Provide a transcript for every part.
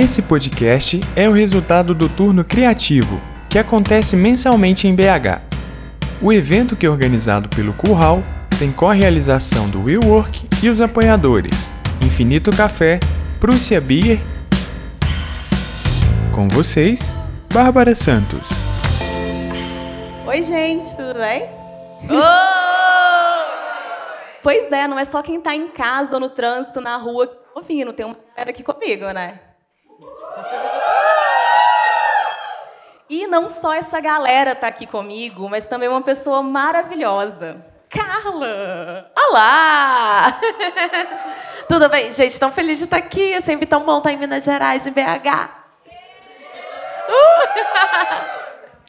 Esse podcast é o resultado do Turno Criativo, que acontece mensalmente em BH. O evento que é organizado pelo Curral tem co-realização do Will Work e os apoiadores Infinito Café, Prússia Beer. Com vocês, Bárbara Santos. Oi, gente, tudo bem? Pois é, não é só quem tá em casa ou no trânsito, na rua, tá ouvindo. Tem uma galera aqui comigo, né? E não só essa galera tá aqui comigo, mas também uma pessoa maravilhosa. Carla! Olá! Tudo bem, gente? Tão feliz de estar aqui. É sempre tão bom estar em Minas Gerais, em BH.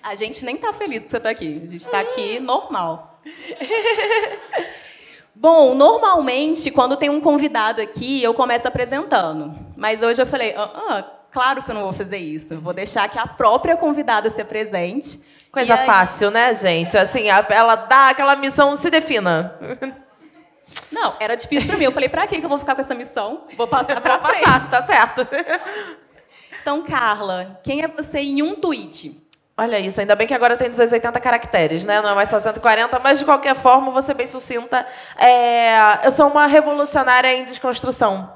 A gente nem tá feliz que você tá aqui. A gente tá aqui normal. Bom, normalmente, quando tem um convidado aqui, eu começo apresentando. Mas hoje eu falei, ah, ah, claro que eu não vou fazer isso. Eu vou deixar que a própria convidada se apresente. Coisa aí- fácil, né, gente? Assim, ela dá aquela missão, se defina. Não, era difícil pra mim. Eu falei, pra que que eu vou ficar com essa missão? Vou passar frente. passar, tá certo. Então, Carla, quem é você em um tweet? Olha isso, ainda bem que agora tem 280 caracteres, né? Não é mais só 140, mas de qualquer forma, vou ser bem sucinta. É, eu sou uma revolucionária em desconstrução.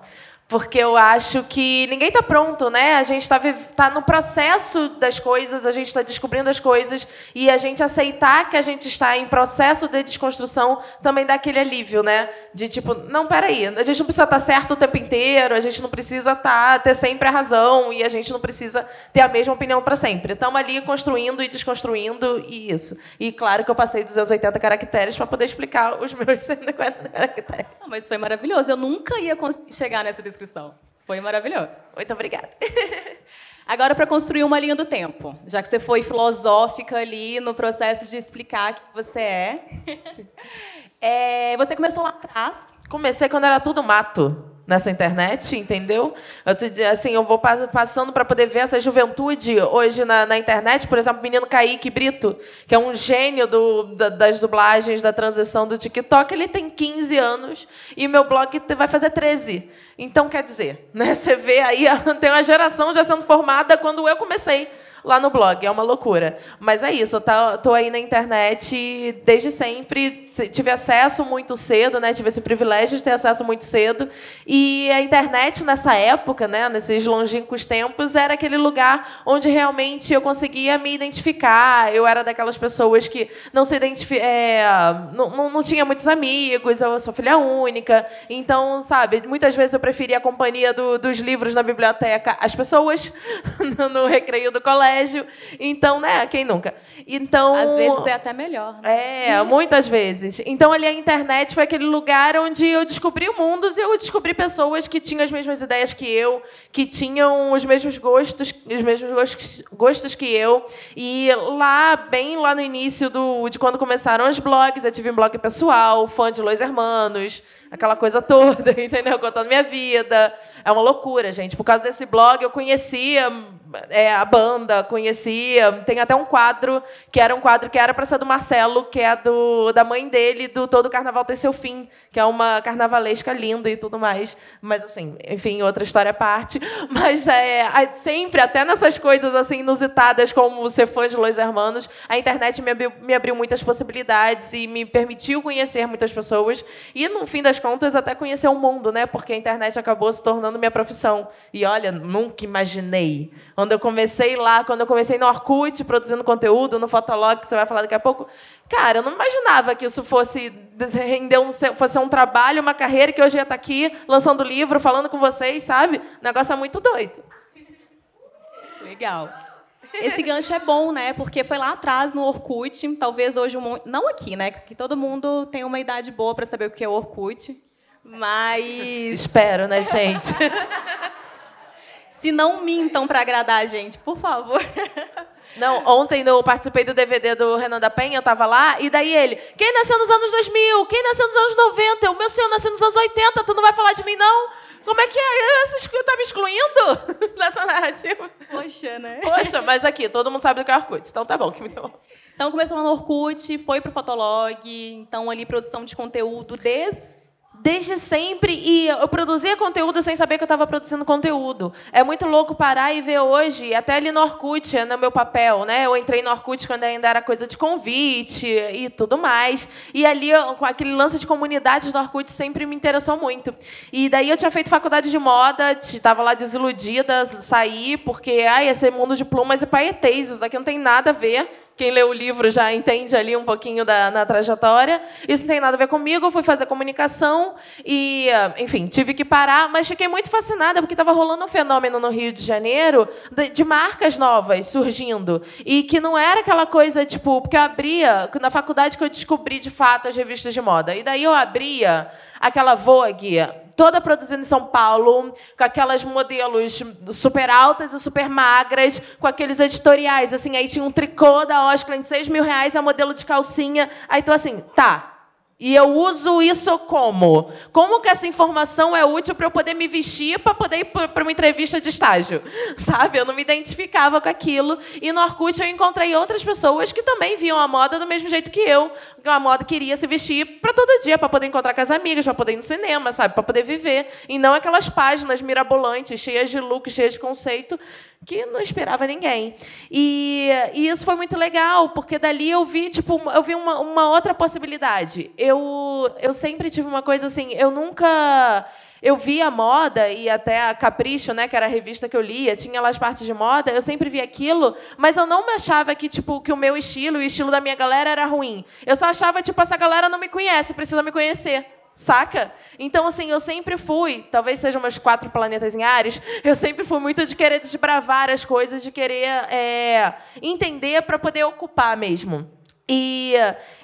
Porque eu acho que ninguém está pronto, né? A gente está tá no processo das coisas, a gente está descobrindo as coisas, e a gente aceitar que a gente está em processo de desconstrução também dá aquele alívio, né? De tipo, não, peraí, a gente não precisa estar certo o tempo inteiro, a gente não precisa tá, ter sempre a razão, e a gente não precisa ter a mesma opinião para sempre. Estamos ali construindo e desconstruindo, e isso. E claro que eu passei 280 caracteres para poder explicar os meus 140 caracteres. Ah, mas foi maravilhoso. Eu nunca ia chegar nessa descrição. Foi maravilhoso. Muito obrigada. Agora, para construir uma linha do tempo, já que você foi filosófica ali no processo de explicar quem você é. É, você começou lá atrás. Comecei quando era tudo mato nessa internet, entendeu? Eu, te di- assim, eu vou pa- passando para poder ver essa juventude hoje na, na internet. Por exemplo, o menino Kaique Brito, que é um gênio do- da- das dublagens, da transição do TikTok, ele tem 15 anos e meu blog vai fazer 13. Então, quer dizer, né, você vê aí, tem uma geração já sendo formada quando eu comecei lá no blog. É uma loucura. Mas é isso, eu tá- tô aí na internet desde sempre, se- tive acesso muito cedo, né? Tive esse privilégio de ter acesso muito cedo. E a internet nessa época, né, nesses longínquos tempos, era aquele lugar onde realmente eu conseguia me identificar. Eu era daquelas pessoas que não se identifi é, não, não, não tinha muitos amigos, eu sou filha única. Então, sabe, muitas vezes eu preferia a companhia do- dos livros na biblioteca às pessoas no recreio do colégio. Então, né, quem nunca? Então, Às vezes é até melhor. né? é, muitas vezes. Então, ali a internet foi aquele lugar onde eu descobri mundos e eu descobri pessoas que tinham as mesmas ideias que eu, que tinham os mesmos gostos, os mesmos gostos, gostos que eu. E lá, bem lá no início do, de quando começaram os blogs, eu tive um blog pessoal, fã de Los Hermanos, aquela coisa toda, entendeu? Contando minha vida. É uma loucura, gente. Por causa desse blog, eu conhecia é, a banda, conhecia. Tem até um quadro que era um quadro que era para ser do Marcelo, que é do, da mãe dele, do Todo Carnaval Tem Seu Fim, que é uma carnavalesca linda e tudo mais. Mas, assim, enfim, outra história à parte. Mas é, sempre, até nessas coisas assim inusitadas, como ser fã de Los Hermanos, a internet me abriu, me abriu muitas possibilidades e me permitiu conhecer muitas pessoas. E, no fim das contas, até conhecer o mundo, né? Porque a internet acabou se tornando minha profissão. E olha, nunca imaginei. Quando eu comecei lá, quando eu comecei no Orkut, produzindo conteúdo, no Fotolog, que você vai falar daqui a pouco, cara, eu não imaginava que isso fosse render um, fosse um trabalho, uma carreira, que hoje ia estar aqui lançando livro, falando com vocês, sabe? O negócio é muito doido. Legal. Esse gancho é bom, né? Porque foi lá atrás no Orkut, talvez hoje um não aqui, né? Que todo mundo tem uma idade boa para saber o que é o Orkut, mas Espero, né, gente? se não mintam para agradar a gente, por favor. Não, ontem eu participei do DVD do Renan da Penha, eu tava lá, e daí ele, quem nasceu nos anos 2000? Quem nasceu nos anos 90? O meu senhor nasceu nos anos 80, tu não vai falar de mim, não? Como é que é? Você tá me excluindo nessa narrativa? Poxa, né? Poxa, mas aqui, todo mundo sabe do que é Orkut, então tá bom. Que me deu. Então começou no Orkut, foi pro Fotolog, então ali produção de conteúdo desde desde sempre e eu produzia conteúdo sem saber que eu estava produzindo conteúdo. É muito louco parar e ver hoje, até ali no Orkut, no meu papel, né? Eu entrei no Orkut quando ainda era coisa de convite e tudo mais. E ali, com aquele lance de comunidades do Orkut sempre me interessou muito. E daí eu tinha feito faculdade de moda, estava lá desiludida, saí, porque ai, esse mundo de plumas e paetês, isso daqui não tem nada a ver quem lê o livro já entende ali um pouquinho da na trajetória. Isso não tem nada a ver comigo. Eu fui fazer comunicação e, enfim, tive que parar, mas fiquei muito fascinada porque estava rolando um fenômeno no Rio de Janeiro de, de, marcas novas surgindo e que não era aquela coisa tipo porque eu abria na faculdade que eu descobri de fato as revistas de moda e daí eu abria aquela Vogue toda produzida em São Paulo, com aquelas modelos super altas e super magras, com aqueles editoriais, assim, aí tinha um tricô da Oscar de 6 mil reais, a modelo de calcinha. Aí tô assim, tá, e eu uso isso como? Como que essa informação é útil para eu poder me vestir para poder ir para uma entrevista de estágio? Sabe? Eu não me identificava com aquilo. E no Orkut eu encontrei outras pessoas que também viam a moda do mesmo jeito que eu. A moda queria se vestir para todo dia, para poder encontrar com as amigas, para poder ir no cinema, sabe? Para poder viver. E não aquelas páginas mirabolantes, cheias de look, cheias de conceito, que não esperava ninguém. E, e, isso foi muito legal, porque dali eu vi, tipo, eu vi uma, uma outra possibilidade. Eu, eu sempre tive uma coisa assim, eu nunca eu via moda e até a Capricho, né, que era a revista que eu lia, tinha lá as partes de moda, eu sempre via aquilo, mas eu não me achava que tipo que o meu estilo e o estilo da minha galera era ruim. Eu só achava tipo essa galera não me conhece, precisa me conhecer. Saca? Então, assim, eu sempre fui, talvez sejam meus quatro planetas em Ares, eu sempre fui muito de querer desbravar as coisas, de querer é, entender para poder ocupar mesmo. E,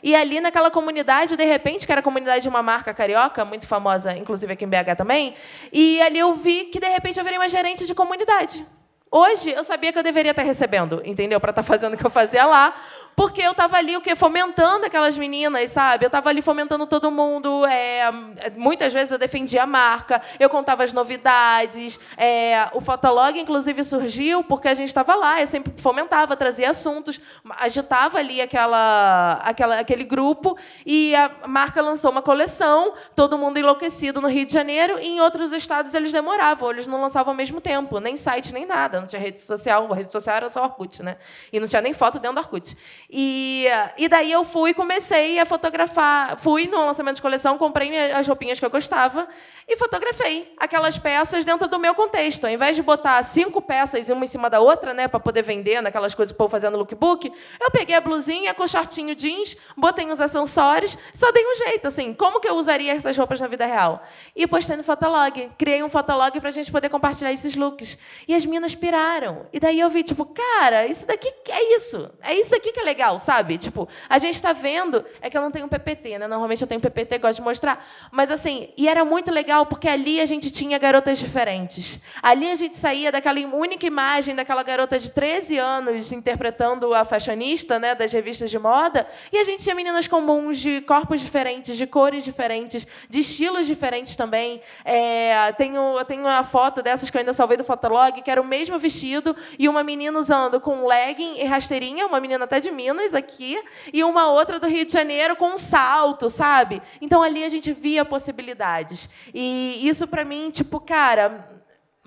e ali naquela comunidade, de repente, que era a comunidade de uma marca carioca, muito famosa, inclusive aqui em BH também, e ali eu vi que, de repente, eu virei uma gerente de comunidade. Hoje, eu sabia que eu deveria estar recebendo, entendeu? Para estar fazendo o que eu fazia lá, porque eu estava ali o quê? fomentando aquelas meninas, sabe? Eu estava ali fomentando todo mundo. É, muitas vezes eu defendia a marca, eu contava as novidades. É, o Fotolog, inclusive, surgiu porque a gente estava lá. Eu sempre fomentava, trazia assuntos, agitava ali aquela, aquela, aquele grupo e a marca lançou uma coleção, todo mundo enlouquecido no Rio de Janeiro, e em outros estados eles demoravam, eles não lançavam ao mesmo tempo, nem site, nem nada. Não tinha rede social, a rede social era só Orkut, né? E não tinha nem foto dentro do Orkut. E, e daí eu fui e comecei a fotografar. Fui no lançamento de coleção, comprei as roupinhas que eu gostava e fotografei aquelas peças dentro do meu contexto. Ao invés de botar cinco peças uma em cima da outra, né, para poder vender naquelas coisas que o povo fazendo lookbook, eu peguei a blusinha com shortinho jeans, botei uns acessórios, só dei um jeito, assim, como que eu usaria essas roupas na vida real? E postei no Fotolog. Criei um Fotolog para a gente poder compartilhar esses looks. E as minas piraram. E daí eu vi, tipo, cara, isso daqui é isso. É isso aqui que é legal, sabe? Tipo, a gente está vendo, é que eu não tenho PPT, né? Normalmente eu tenho PPT, gosto de mostrar. Mas assim, e era muito legal legal porque ali a gente tinha garotas diferentes. Ali a gente saía daquela única imagem daquela garota de 13 anos interpretando a fashionista né, das revistas de moda, e a gente tinha meninas comuns de corpos diferentes, de cores diferentes, de estilos diferentes também. É, tenho, tenho uma foto dessas que eu ainda salvei do Fotolog, que era o mesmo vestido e uma menina usando com legging e rasteirinha, uma menina até de Minas aqui, e uma outra do Rio de Janeiro com um salto, sabe? Então ali a gente via possibilidades. E isso para mim, tipo, cara,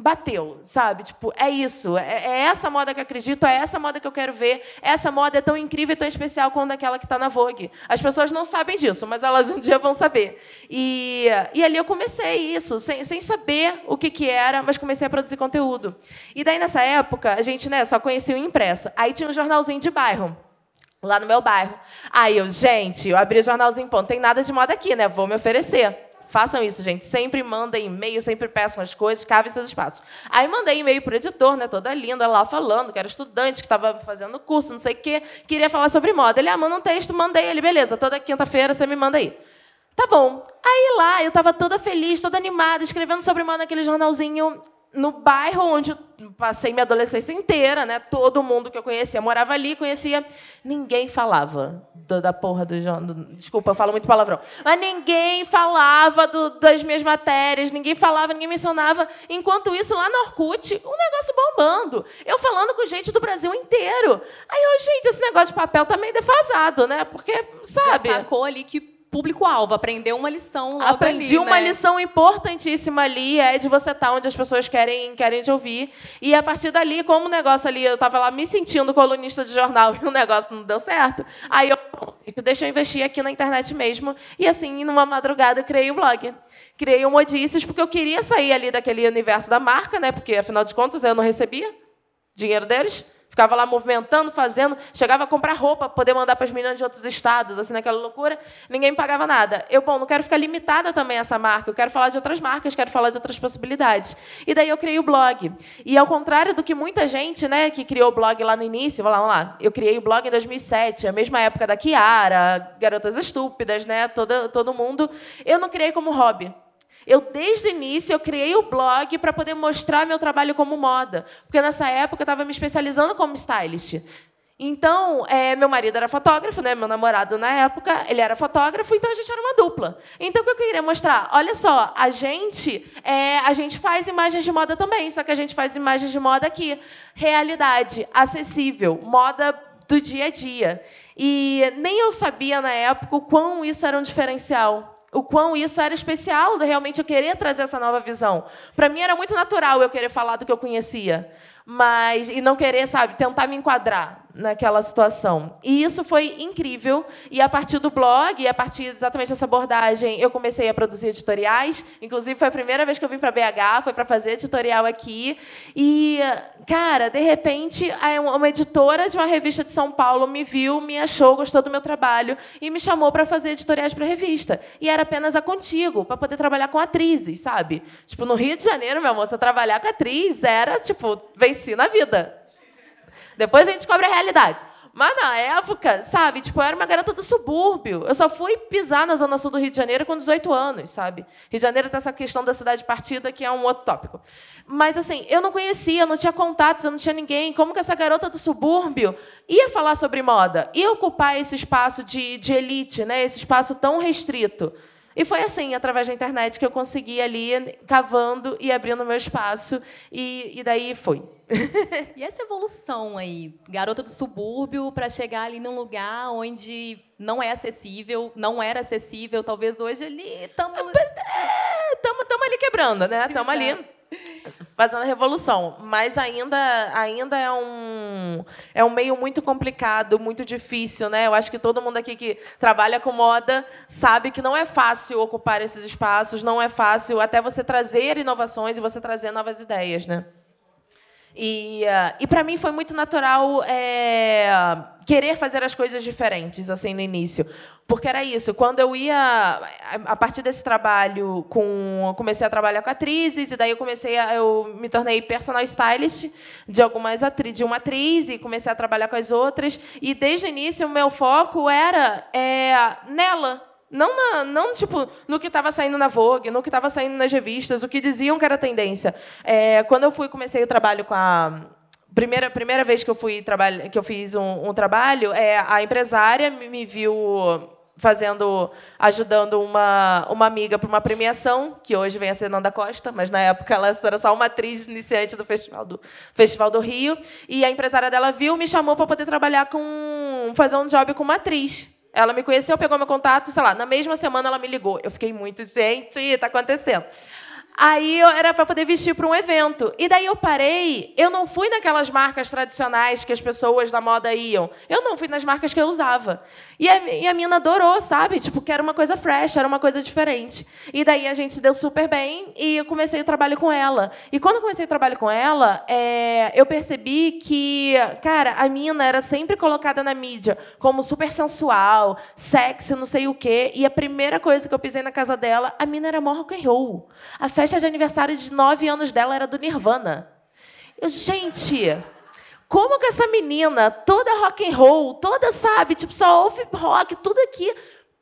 bateu, sabe? Tipo, é isso. É, é, essa moda que eu acredito, é essa moda que eu quero ver. Essa moda é tão incrível e tão especial quanto aquela que está na Vogue. As pessoas não sabem disso, mas elas um dia vão saber. E, e ali eu comecei isso, sem, sem saber o que, que era, mas comecei a produzir conteúdo. E daí, nessa época, a gente né, só conhecia o impresso. Aí tinha um jornalzinho de bairro. Lá no meu bairro. Aí eu, gente, eu abri o jornalzinho, pô, não tem nada de moda aqui, né? Vou me oferecer. Façam isso, gente. Sempre mandem e-mail, sempre peçam as coisas, cavem seus espaços. Aí mandei e-mail para o editor, né, toda linda, lá falando, que era estudante, que estava fazendo curso, não sei o quê, queria falar sobre moda. Ele, ah, manda um texto, mandei ele, beleza, toda quinta-feira você me manda aí. Tá bom. Aí lá, eu estava toda feliz, toda animada, escrevendo sobre moda naquele jornalzinho no bairro onde eu passei minha adolescência inteira, né? Todo mundo que eu conhecia morava ali, conhecia. Ninguém falava do, da porra do, do, Desculpa, eu falo muito palavrão. Mas ninguém falava do, das minhas matérias, ninguém falava, ninguém mencionava. Enquanto isso, lá no Orkut, um negócio bombando. Eu falando com gente do Brasil inteiro. Aí eu, gente, esse negócio de papel tá meio defasado, né? Porque, sabe? Já sacou ali que público-alvo, aprendeu uma lição logo Aprendi ali, uma né? lição importantíssima ali, é de você estar onde as pessoas querem, querem te ouvir. E a partir dali, como o negócio ali, eu estava lá me sentindo colunista de jornal e o negócio não deu certo, aí eu, "Bom, deixa eu investir aqui na internet mesmo. E assim, numa madrugada, eu criei o blog. Criei o Modices porque eu queria sair ali daquele universo da marca, né? Porque, afinal de contas, eu não recebia dinheiro deles. Ficava lá movimentando, fazendo, chegava a comprar roupa, poder mandar para as meninas de outros estados, assim, naquela loucura, ninguém me pagava nada. Eu, bom, não quero ficar limitada também a essa marca, eu quero falar de outras marcas, quero falar de outras possibilidades. E daí eu criei o blog. E ao contrário do que muita gente, né, que criou o blog lá no início, vamos lá, vamos lá, eu criei o blog em 2007, a mesma época da Kiara, Garotas Estúpidas, né, todo, todo mundo, eu não criei como hobby. Eu, desde o início, eu criei o blog para poder mostrar meu trabalho como moda. Porque nessa época eu estava me especializando como stylist. Então, é, meu marido era fotógrafo, né? meu namorado na época, ele era fotógrafo, então a gente era uma dupla. Então, o que eu queria mostrar? Olha só, a gente, é, a gente faz imagens de moda também, só que a gente faz imagens de moda aqui. Realidade, acessível, moda do dia a dia. E nem eu sabia na época o quão isso era um diferencial o quão isso era especial, realmente eu querer trazer essa nova visão. Para mim era muito natural eu querer falar do que eu conhecia, mas e não querer, sabe, tentar me enquadrar naquela situação. E isso foi incrível. E a partir do blog, e a partir exatamente dessa abordagem, eu comecei a produzir editoriais. Inclusive foi a primeira vez que eu vim para BH, foi para fazer editorial aqui. E cara, de repente, uma editora de uma revista de São Paulo me viu, me achou, gostou do meu trabalho e me chamou para fazer editoriais para a revista. E era apenas a Contigo, para poder trabalhar com atrizes, sabe? Tipo, no Rio de Janeiro, meu amor, você trabalhar com atriz era, tipo, venci na vida. Depois a gente descobre a realidade. Mas na época, sabe, tipo, eu era uma garota do subúrbio. Eu só fui pisar na Zona Sul do Rio de Janeiro com 18 anos, sabe? Rio de Janeiro tem essa questão da cidade partida, que é um outro tópico. Mas, assim, eu não conhecia, eu não tinha contatos, eu não tinha ninguém. Como que essa garota do subúrbio ia falar sobre moda? Ia ocupar esse espaço de, de elite, né? esse espaço tão restrito? E foi assim, através da internet, que eu consegui ali, cavando e abrindo meu espaço. E, e daí foi. e essa evolução aí, garota do subúrbio, para chegar ali num lugar onde não é acessível, não era acessível, talvez hoje ali estamos. Estamos é, ali quebrando, né? Estamos ali fazendo a revolução, mas ainda ainda é um é um meio muito complicado, muito difícil, né? Eu acho que todo mundo aqui que trabalha com moda sabe que não é fácil ocupar esses espaços, não é fácil até você trazer inovações e você trazer novas ideias, né? E, uh, e para mim foi muito natural é, querer fazer as coisas diferentes assim no início, porque era isso. Quando eu ia a partir desse trabalho com comecei a trabalhar com atrizes e daí eu comecei a, eu me tornei personal stylist de algumas atrizes, de uma atriz e comecei a trabalhar com as outras e desde o início o meu foco era é, nela não, na, não tipo, no que estava saindo na Vogue, no que estava saindo nas revistas, o que diziam que era tendência. É, quando eu fui comecei o trabalho com a primeira primeira vez que eu fui que eu fiz um, um trabalho, é, a empresária me, me viu fazendo, ajudando uma, uma amiga para uma premiação, que hoje vem a ser Nanda Costa, mas na época ela era só uma atriz iniciante do Festival do, Festival do Rio. E a empresária dela viu, me chamou para poder trabalhar com. fazer um job com uma atriz. Ela me conheceu, pegou meu contato, sei lá, na mesma semana ela me ligou. Eu fiquei muito, gente, está acontecendo. Aí eu era para poder vestir para um evento. E daí eu parei, eu não fui naquelas marcas tradicionais que as pessoas da moda iam. Eu não fui nas marcas que eu usava. E a, e a mina adorou, sabe? Tipo, que era uma coisa fresh, era uma coisa diferente. E daí a gente se deu super bem e eu comecei o trabalho com ela. E quando eu comecei o trabalho com ela, é, eu percebi que, cara, a mina era sempre colocada na mídia como super sensual, sexy, não sei o quê. E a primeira coisa que eu pisei na casa dela, a mina era mó rock and roll. A festa de aniversário de nove anos dela era do Nirvana. Eu, gente, como que essa menina, toda rock and roll, toda, sabe, tipo, só ouve rock, tudo aqui,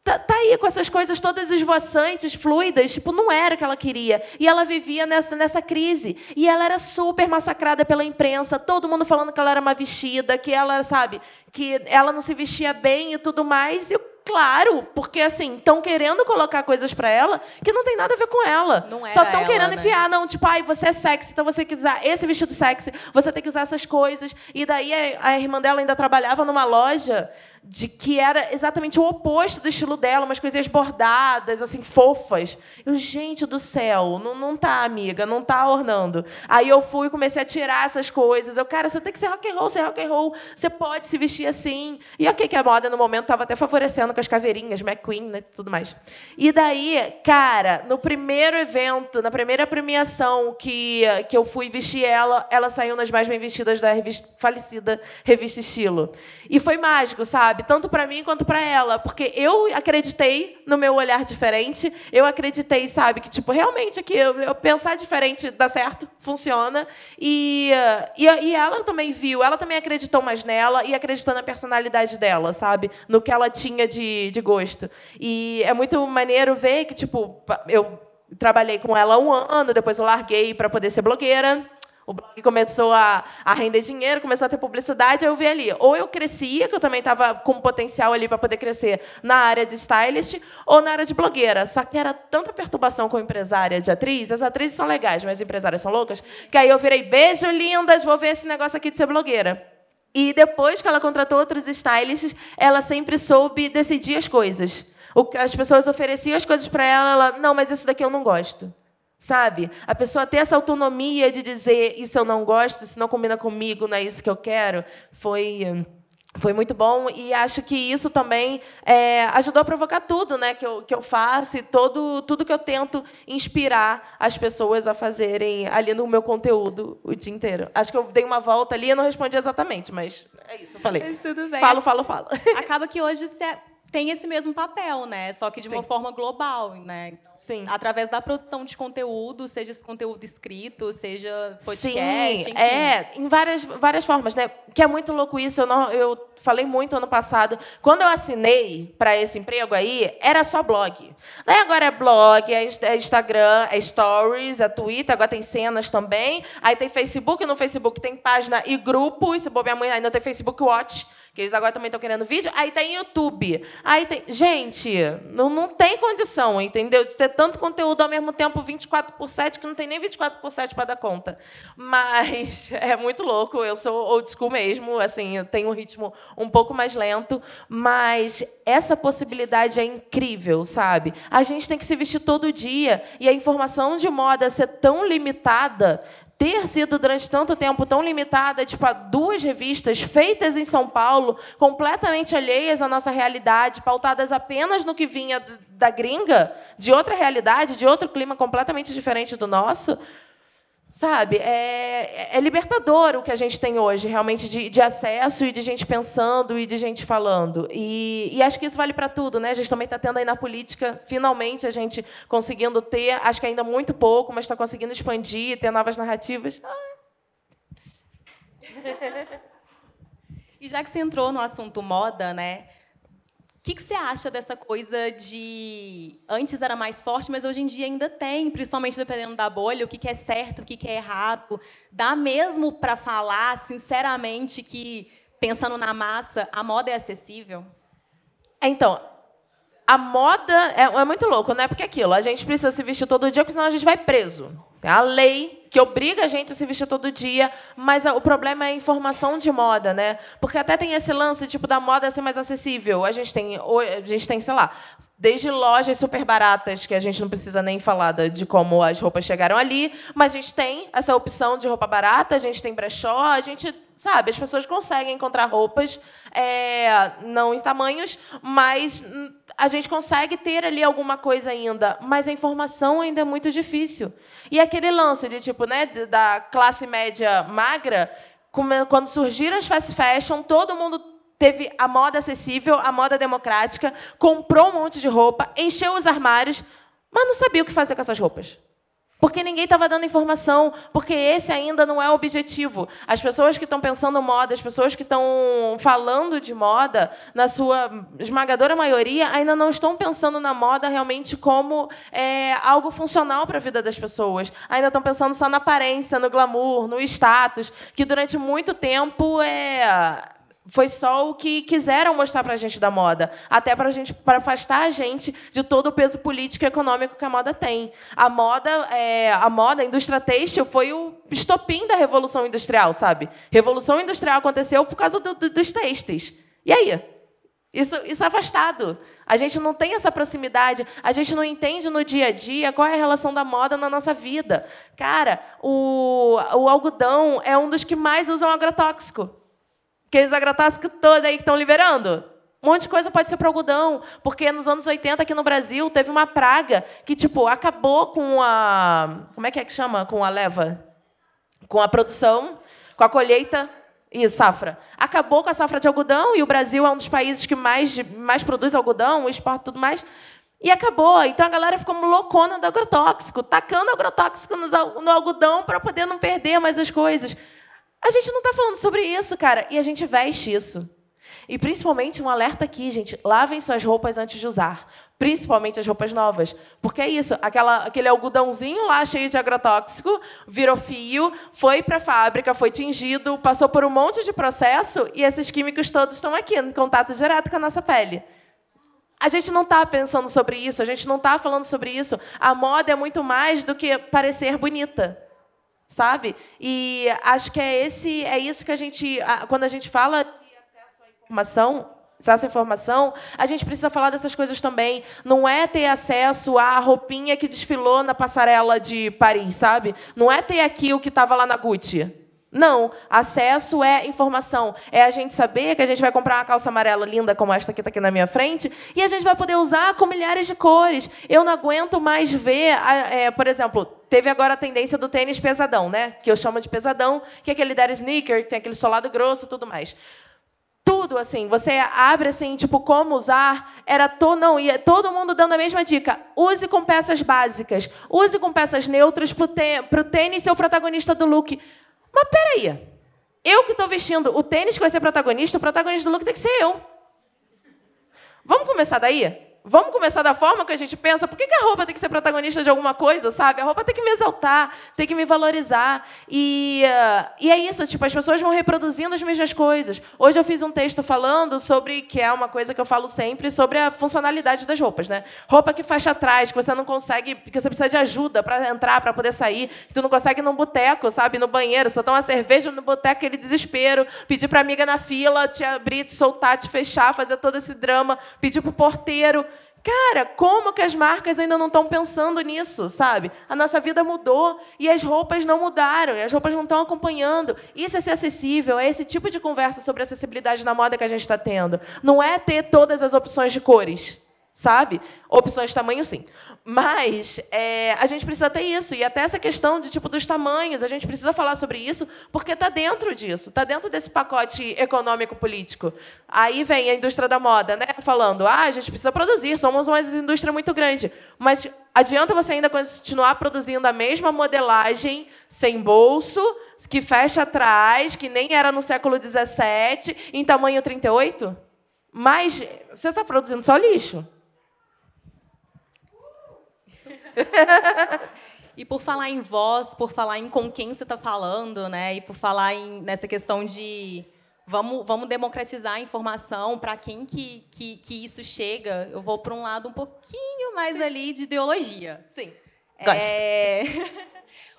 tá, tá, aí com essas coisas todas esvoaçantes, fluidas, tipo, não era o que ela queria. E ela vivia nessa, nessa crise. E ela era super massacrada pela imprensa, todo mundo falando que ela era uma vestida, que ela, sabe, que ela não se vestia bem e tudo mais. E Claro, porque assim, estão querendo colocar coisas para ela que não tem nada a ver com ela. Não Só estão querendo né? enfiar, não, tipo, ai, você é sexy, então você tem que usar esse vestido sexy, você tem que usar essas coisas. E daí a irmã dela ainda trabalhava numa loja de que era exatamente o oposto do estilo dela, umas coisinhas bordadas, assim, fofas. Eu, gente do céu, não, não tá, amiga, não tá ornando. Aí eu fui e comecei a tirar essas coisas. Eu, cara, você tem que ser rock and roll, ser rock and roll, você pode se vestir assim. E ok que a moda no momento estava até favorecendo com as caveirinhas, McQueen, né, tudo mais. E daí, cara, no primeiro evento, na primeira premiação que, que eu fui vestir ela, ela saiu nas mais bem vestidas da revista, falecida revista Estilo. E foi mágico, sabe? Sabe? Tanto para mim quanto para ela, porque eu acreditei no meu olhar diferente, eu acreditei, sabe, que tipo realmente que eu, eu pensar diferente dá certo, funciona. E, e, e ela também viu, ela também acreditou mais nela e acreditou na personalidade dela, sabe, no que ela tinha de, de gosto. E é muito maneiro ver que tipo eu trabalhei com ela um ano, depois eu larguei para poder ser blogueira. O blog começou a, a render dinheiro, começou a ter publicidade, eu vi ali. Ou eu crescia, que eu também estava com potencial ali para poder crescer na área de stylist, ou na área de blogueira. Só que era tanta perturbação com empresária de atriz, as atrizes são legais, mas as empresárias são loucas, que aí eu virei, beijo, lindas, vou ver esse negócio aqui de ser blogueira. E depois que ela contratou outros stylists, ela sempre soube decidir as coisas. As pessoas ofereciam as coisas para ela, ela, não, mas isso daqui eu não gosto. Sabe? A pessoa ter essa autonomia de dizer isso eu não gosto, isso não combina comigo, não é isso que eu quero, foi foi muito bom e acho que isso também é, ajudou a provocar tudo né, que, eu, que eu faço e todo, tudo que eu tento inspirar as pessoas a fazerem ali no meu conteúdo o dia inteiro. Acho que eu dei uma volta ali e não respondi exatamente, mas é isso, falei. Mas tudo bem. Falo, falo, falo. Acaba que hoje você tem esse mesmo papel, né? Só que de uma Sim. forma global, né? Sim. Através da produção de conteúdo, seja esse conteúdo escrito, seja podcast, Sim, enfim. é, em várias, várias formas, né? Que é muito louco isso. Eu, não, eu falei muito ano passado. Quando eu assinei para esse emprego aí, era só blog. Daí agora é blog, é é Instagram, é Stories, é Twitter, agora tem cenas também. Aí tem Facebook, no Facebook tem página e grupo. E se bobear amanhã ainda tem Facebook Watch. Que eles agora também estão querendo vídeo. Aí tem YouTube. Aí tem. Gente, não, não tem condição, entendeu? De ter tanto conteúdo ao mesmo tempo, 24 por 7, que não tem nem 24 por 7 para dar conta. Mas é muito louco. Eu sou old school mesmo. Assim, eu tenho um ritmo um pouco mais lento. Mas essa possibilidade é incrível, sabe? A gente tem que se vestir todo dia. E a informação de moda ser tão limitada ter sido durante tanto tempo tão limitada, tipo, a duas revistas feitas em São Paulo, completamente alheias à nossa realidade, pautadas apenas no que vinha da gringa, de outra realidade, de outro clima completamente diferente do nosso. Sabe, é, é libertador o que a gente tem hoje, realmente, de, de acesso e de gente pensando e de gente falando. E, e acho que isso vale para tudo, né? A gente também está tendo aí na política, finalmente, a gente conseguindo ter, acho que ainda muito pouco, mas está conseguindo expandir, ter novas narrativas. E já que você entrou no assunto moda, né? O que, que você acha dessa coisa de. Antes era mais forte, mas hoje em dia ainda tem, principalmente dependendo da bolha, o que, que é certo, o que, que é errado. Dá mesmo para falar, sinceramente, que, pensando na massa, a moda é acessível? Então, a moda é, é muito louco, né? Porque é aquilo, a gente precisa se vestir todo dia, porque senão a gente vai preso. Tem a lei que obriga a gente a se vestir todo dia, mas o problema é a informação de moda, né? Porque até tem esse lance tipo da moda ser mais acessível. A gente tem, a gente tem, sei lá, desde lojas super baratas que a gente não precisa nem falar de como as roupas chegaram ali, mas a gente tem essa opção de roupa barata, a gente tem brechó, a gente sabe, as pessoas conseguem encontrar roupas é, não em tamanhos, mas a gente consegue ter ali alguma coisa ainda, mas a informação ainda é muito difícil. E aquele lance de tipo, né, da classe média magra, quando surgiram as fast fashion, todo mundo teve a moda acessível, a moda democrática, comprou um monte de roupa, encheu os armários, mas não sabia o que fazer com essas roupas. Porque ninguém estava dando informação, porque esse ainda não é o objetivo. As pessoas que estão pensando moda, as pessoas que estão falando de moda, na sua esmagadora maioria, ainda não estão pensando na moda realmente como é, algo funcional para a vida das pessoas. Ainda estão pensando só na aparência, no glamour, no status, que durante muito tempo é, foi só o que quiseram mostrar para a gente da moda, até para gente, para afastar a gente de todo o peso político e econômico que a moda tem. A moda, é, a moda, a indústria têxtil foi o estopim da revolução industrial, sabe? Revolução industrial aconteceu por causa do, do, dos têxteis. E aí? Isso, isso é afastado. A gente não tem essa proximidade, a gente não entende no dia a dia qual é a relação da moda na nossa vida. Cara, o, o algodão é um dos que mais usam agrotóxico. Aqueles agrotóxicos todos aí que estão liberando. Um monte de coisa pode ser para algodão, porque nos anos 80 aqui no Brasil teve uma praga que tipo acabou com a como é que é que chama com a leva, com a produção, com a colheita e safra. Acabou com a safra de algodão e o Brasil é um dos países que mais mais produz algodão, exporta tudo mais. E acabou. Então a galera ficou loucona do agrotóxico, tacando agrotóxico no algodão para poder não perder mais as coisas. A gente não está falando sobre isso, cara, e a gente veste isso. E principalmente um alerta aqui, gente: lavem suas roupas antes de usar. Principalmente as roupas novas. Porque é isso, aquela, aquele algodãozinho lá cheio de agrotóxico, virou fio, foi para a fábrica, foi tingido, passou por um monte de processo e esses químicos todos estão aqui, em contato direto com a nossa pele. A gente não está pensando sobre isso, a gente não está falando sobre isso. A moda é muito mais do que parecer bonita sabe? E acho que é esse, é isso que a gente, quando a gente fala de acesso à informação, acesso informação, a gente precisa falar dessas coisas também. Não é ter acesso à roupinha que desfilou na passarela de Paris, sabe? Não é ter aqui o que estava lá na Gucci. Não, acesso é informação. É a gente saber que a gente vai comprar uma calça amarela linda como esta que está aqui na minha frente e a gente vai poder usar com milhares de cores. Eu não aguento mais ver, é, por exemplo, teve agora a tendência do tênis pesadão, né? Que eu chamo de pesadão, que é aquele dead sneaker, que tem aquele solado grosso, tudo mais. Tudo assim, você abre assim, tipo como usar, era to, não, ia todo mundo dando a mesma dica. Use com peças básicas, use com peças neutras para o tênis ser o protagonista do look. Mas peraí, eu que estou vestindo o tênis que vai ser protagonista, o protagonista do look tem que ser eu. Vamos começar daí? Vamos começar da forma que a gente pensa. Por que, a roupa tem que ser protagonista de alguma coisa, sabe? A roupa tem que me exaltar, tem que me valorizar. E, uh, e é isso, tipo, as pessoas vão reproduzindo as mesmas coisas. Hoje eu fiz um texto falando sobre, que é uma coisa que eu falo sempre, sobre a funcionalidade das roupas, né? Roupa que fecha atrás, que você não consegue, que você precisa de ajuda para entrar, para poder sair, que tu não consegue ir num boteco, sabe? No banheiro, só toma uma cerveja no boteco, aquele desespero, pedir para amiga na fila te abrir, te soltar, te fechar, fazer todo esse drama, pedir pro porteiro. Cara, como que as marcas ainda não estão pensando nisso, sabe? A nossa vida mudou e as roupas não mudaram, e as roupas não estão acompanhando. Isso é ser acessível, é esse tipo de conversa sobre acessibilidade na moda que a gente está tendo. Não é ter todas as opções de cores sabe? Opções de tamanho, sim. Mas é, a gente precisa ter isso. E até essa questão de tipo dos tamanhos, a gente precisa falar sobre isso, porque está dentro disso, está dentro desse pacote econômico-político. Aí vem a indústria da moda, né? Falando, ah, a gente precisa produzir, somos uma indústria muito grande. Mas adianta você ainda continuar produzindo a mesma modelagem sem bolso, que fecha atrás, que nem era no século XVII, em tamanho 38? Mas você está produzindo só lixo. e por falar em voz, por falar em com quem você está falando, né? E por falar em, nessa questão de vamos, vamos democratizar a informação para quem que, que, que, isso chega, eu vou para um lado um pouquinho mais ali de ideologia. Sim. Gosto. É...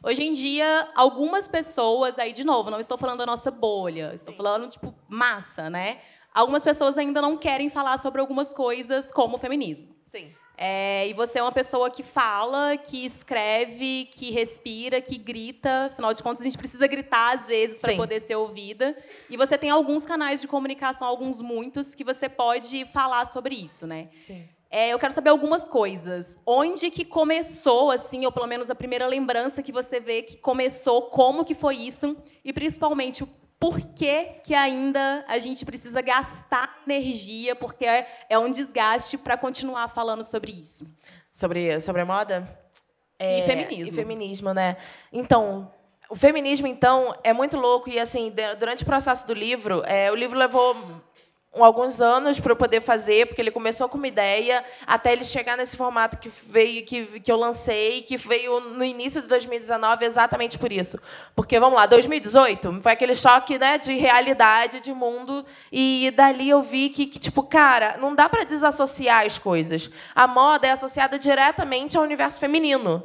Hoje em dia, algumas pessoas, aí de novo, não estou falando da nossa bolha, estou Sim. falando tipo massa, né? Algumas pessoas ainda não querem falar sobre algumas coisas como o feminismo. Sim. É, e você é uma pessoa que fala, que escreve, que respira, que grita. Afinal de contas, a gente precisa gritar às vezes para poder ser ouvida. E você tem alguns canais de comunicação, alguns muitos, que você pode falar sobre isso, né? Sim. É, eu quero saber algumas coisas. Onde que começou, assim, ou pelo menos a primeira lembrança que você vê que começou, como que foi isso? E principalmente, por que, que ainda a gente precisa gastar energia, porque é, é um desgaste para continuar falando sobre isso. Sobre, sobre moda? É, e feminismo. E feminismo, né? Então, o feminismo, então, é muito louco. E, assim, durante o processo do livro, é, o livro levou alguns anos para eu poder fazer, porque ele começou com uma ideia, até ele chegar nesse formato que veio, que, que eu lancei, que veio no início de 2019, exatamente por isso. Porque, vamos lá, 2018 foi aquele choque né, de realidade, de mundo, e dali eu vi que, que tipo, cara, não dá para desassociar as coisas. A moda é associada diretamente ao universo feminino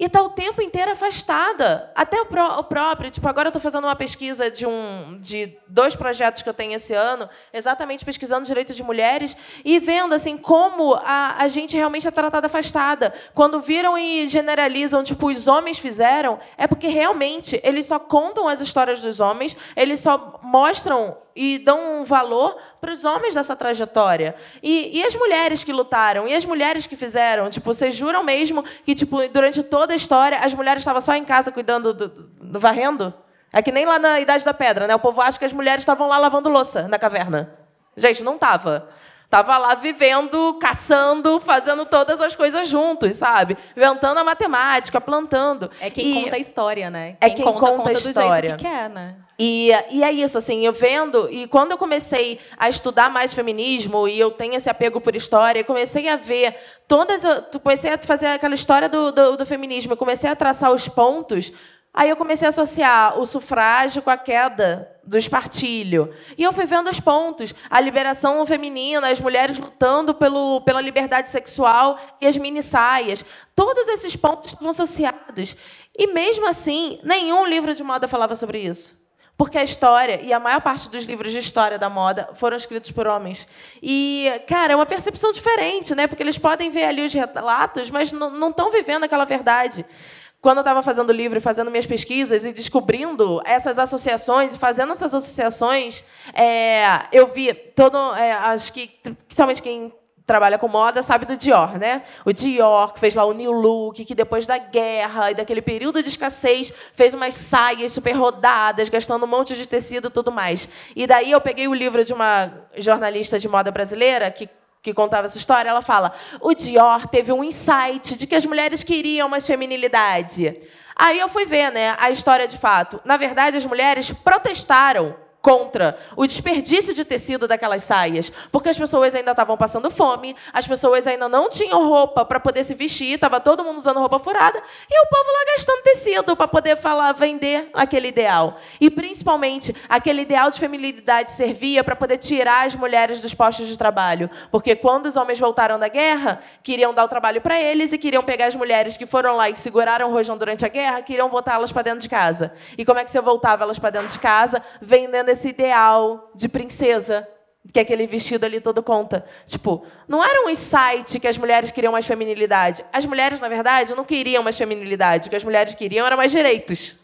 e está o tempo inteiro afastada. Até o, pró o próprio. Tipo, agora eu estou fazendo uma pesquisa de, um, de dois projetos que eu tenho esse ano, exatamente pesquisando direitos de mulheres, e vendo assim como a, a gente realmente é tratada afastada. Quando viram e generalizam, tipo, os homens fizeram, é porque realmente eles só contam as histórias dos homens, eles só mostram e dão um valor para os homens dessa trajetória. E, e, as mulheres que lutaram, e as mulheres que fizeram. Tipo, vocês juram mesmo que tipo, durante toda a história as mulheres estavam só em casa cuidando do, do, do varrendo? É que nem lá na Idade da Pedra, né? O povo acha que as mulheres estavam lá lavando louça na caverna. Gente, não estava. Estava lá vivendo, caçando, fazendo todas as coisas juntos, sabe? Inventando a matemática, plantando. É quem e... conta a história, né? É quem é quem conta, conta, conta a história. do jeito que quer, né? E, e é isso, assim, eu vendo, e quando eu comecei a estudar mais feminismo, e eu tenho esse apego por história, comecei a ver todas. Comecei a fazer aquela história do, do, do feminismo, comecei a traçar os pontos Aí eu comecei a associar o sufrágio com a queda do espartilho. E eu fui vendo os pontos. A liberação feminina, as mulheres lutando pelo, pela liberdade sexual e as mini saias. Todos esses pontos estão associados. E mesmo assim, nenhum livro de moda falava sobre isso. Porque a história, e a maior parte dos livros de história da moda, foram escritos por homens. E, cara, é uma percepção diferente, né? Porque eles podem ver ali os relatos, mas não estão vivendo aquela verdade quando eu estava fazendo o livro e fazendo minhas pesquisas e descobrindo essas associações e fazendo essas associações, é, eu vi todo, é, acho que principalmente quem trabalha com moda sabe do Dior, né? O Dior que fez lá o New Look, que depois da guerra e daquele período de escassez fez umas saias super rodadas, gastando um monte de tecido e tudo mais. E daí eu peguei o livro de uma jornalista de moda brasileira que que contava essa história, ela fala: o Dior teve um insight de que as mulheres queriam mais feminilidade. Aí eu fui ver, né, a história de fato. Na verdade, as mulheres protestaram contra o desperdício de tecido daquelas saias, porque as pessoas ainda estavam passando fome, as pessoas ainda não tinham roupa para poder se vestir, estava todo mundo usando roupa furada, e o povo lá gastando tecido para poder falar, vender aquele ideal. E principalmente, aquele ideal de feminilidade servia para poder tirar as mulheres dos postos de trabalho, porque quando os homens voltaram da guerra, queriam dar o trabalho para eles e queriam pegar as mulheres que foram lá e seguraram o rojão durante a guerra, queriam voltá-las para dentro de casa. E como é que você voltava elas para dentro de casa? Vendendo esse ideal de princesa que aquele vestido ali todo conta. Tipo, não era um insight que as mulheres queriam mais feminilidade. As mulheres, na verdade, não queriam mais feminilidade. O que as mulheres queriam era mais direitos.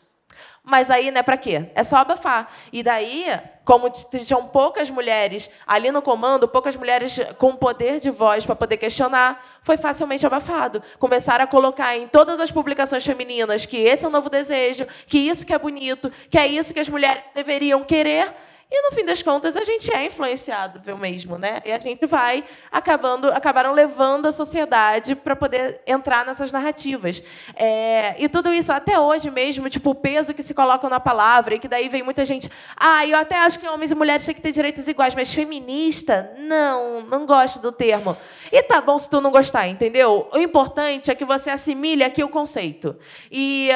Mas aí, né, para quê? É só abafar. E daí, como tinham poucas mulheres ali no comando, poucas mulheres com poder de voz para poder questionar, foi facilmente abafado. Começaram a colocar em todas as publicações femininas que esse é o novo desejo, que isso que é bonito, que é isso que as mulheres deveriam querer, e no fim das contas a gente é influenciado mesmo, né? E a gente vai acabando, acabaram levando a sociedade para poder entrar nessas narrativas. É, e tudo isso até hoje mesmo, tipo o peso que se coloca na palavra e que daí vem muita gente. Ah, eu até acho que homens e mulheres têm que ter direitos iguais, mas feminista, não, não gosto do termo. E tá bom se tu não gostar, entendeu? O importante é que você assimile aqui o conceito. E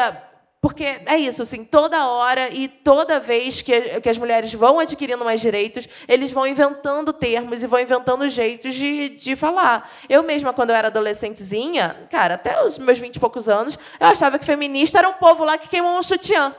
porque é isso, assim, toda hora e toda vez que, que as mulheres vão adquirindo mais direitos, eles vão inventando termos e vão inventando jeitos de, de falar. Eu mesma, quando eu era adolescentezinha, cara, até os meus vinte e poucos anos, eu achava que feminista era um povo lá que queimou um sutiã.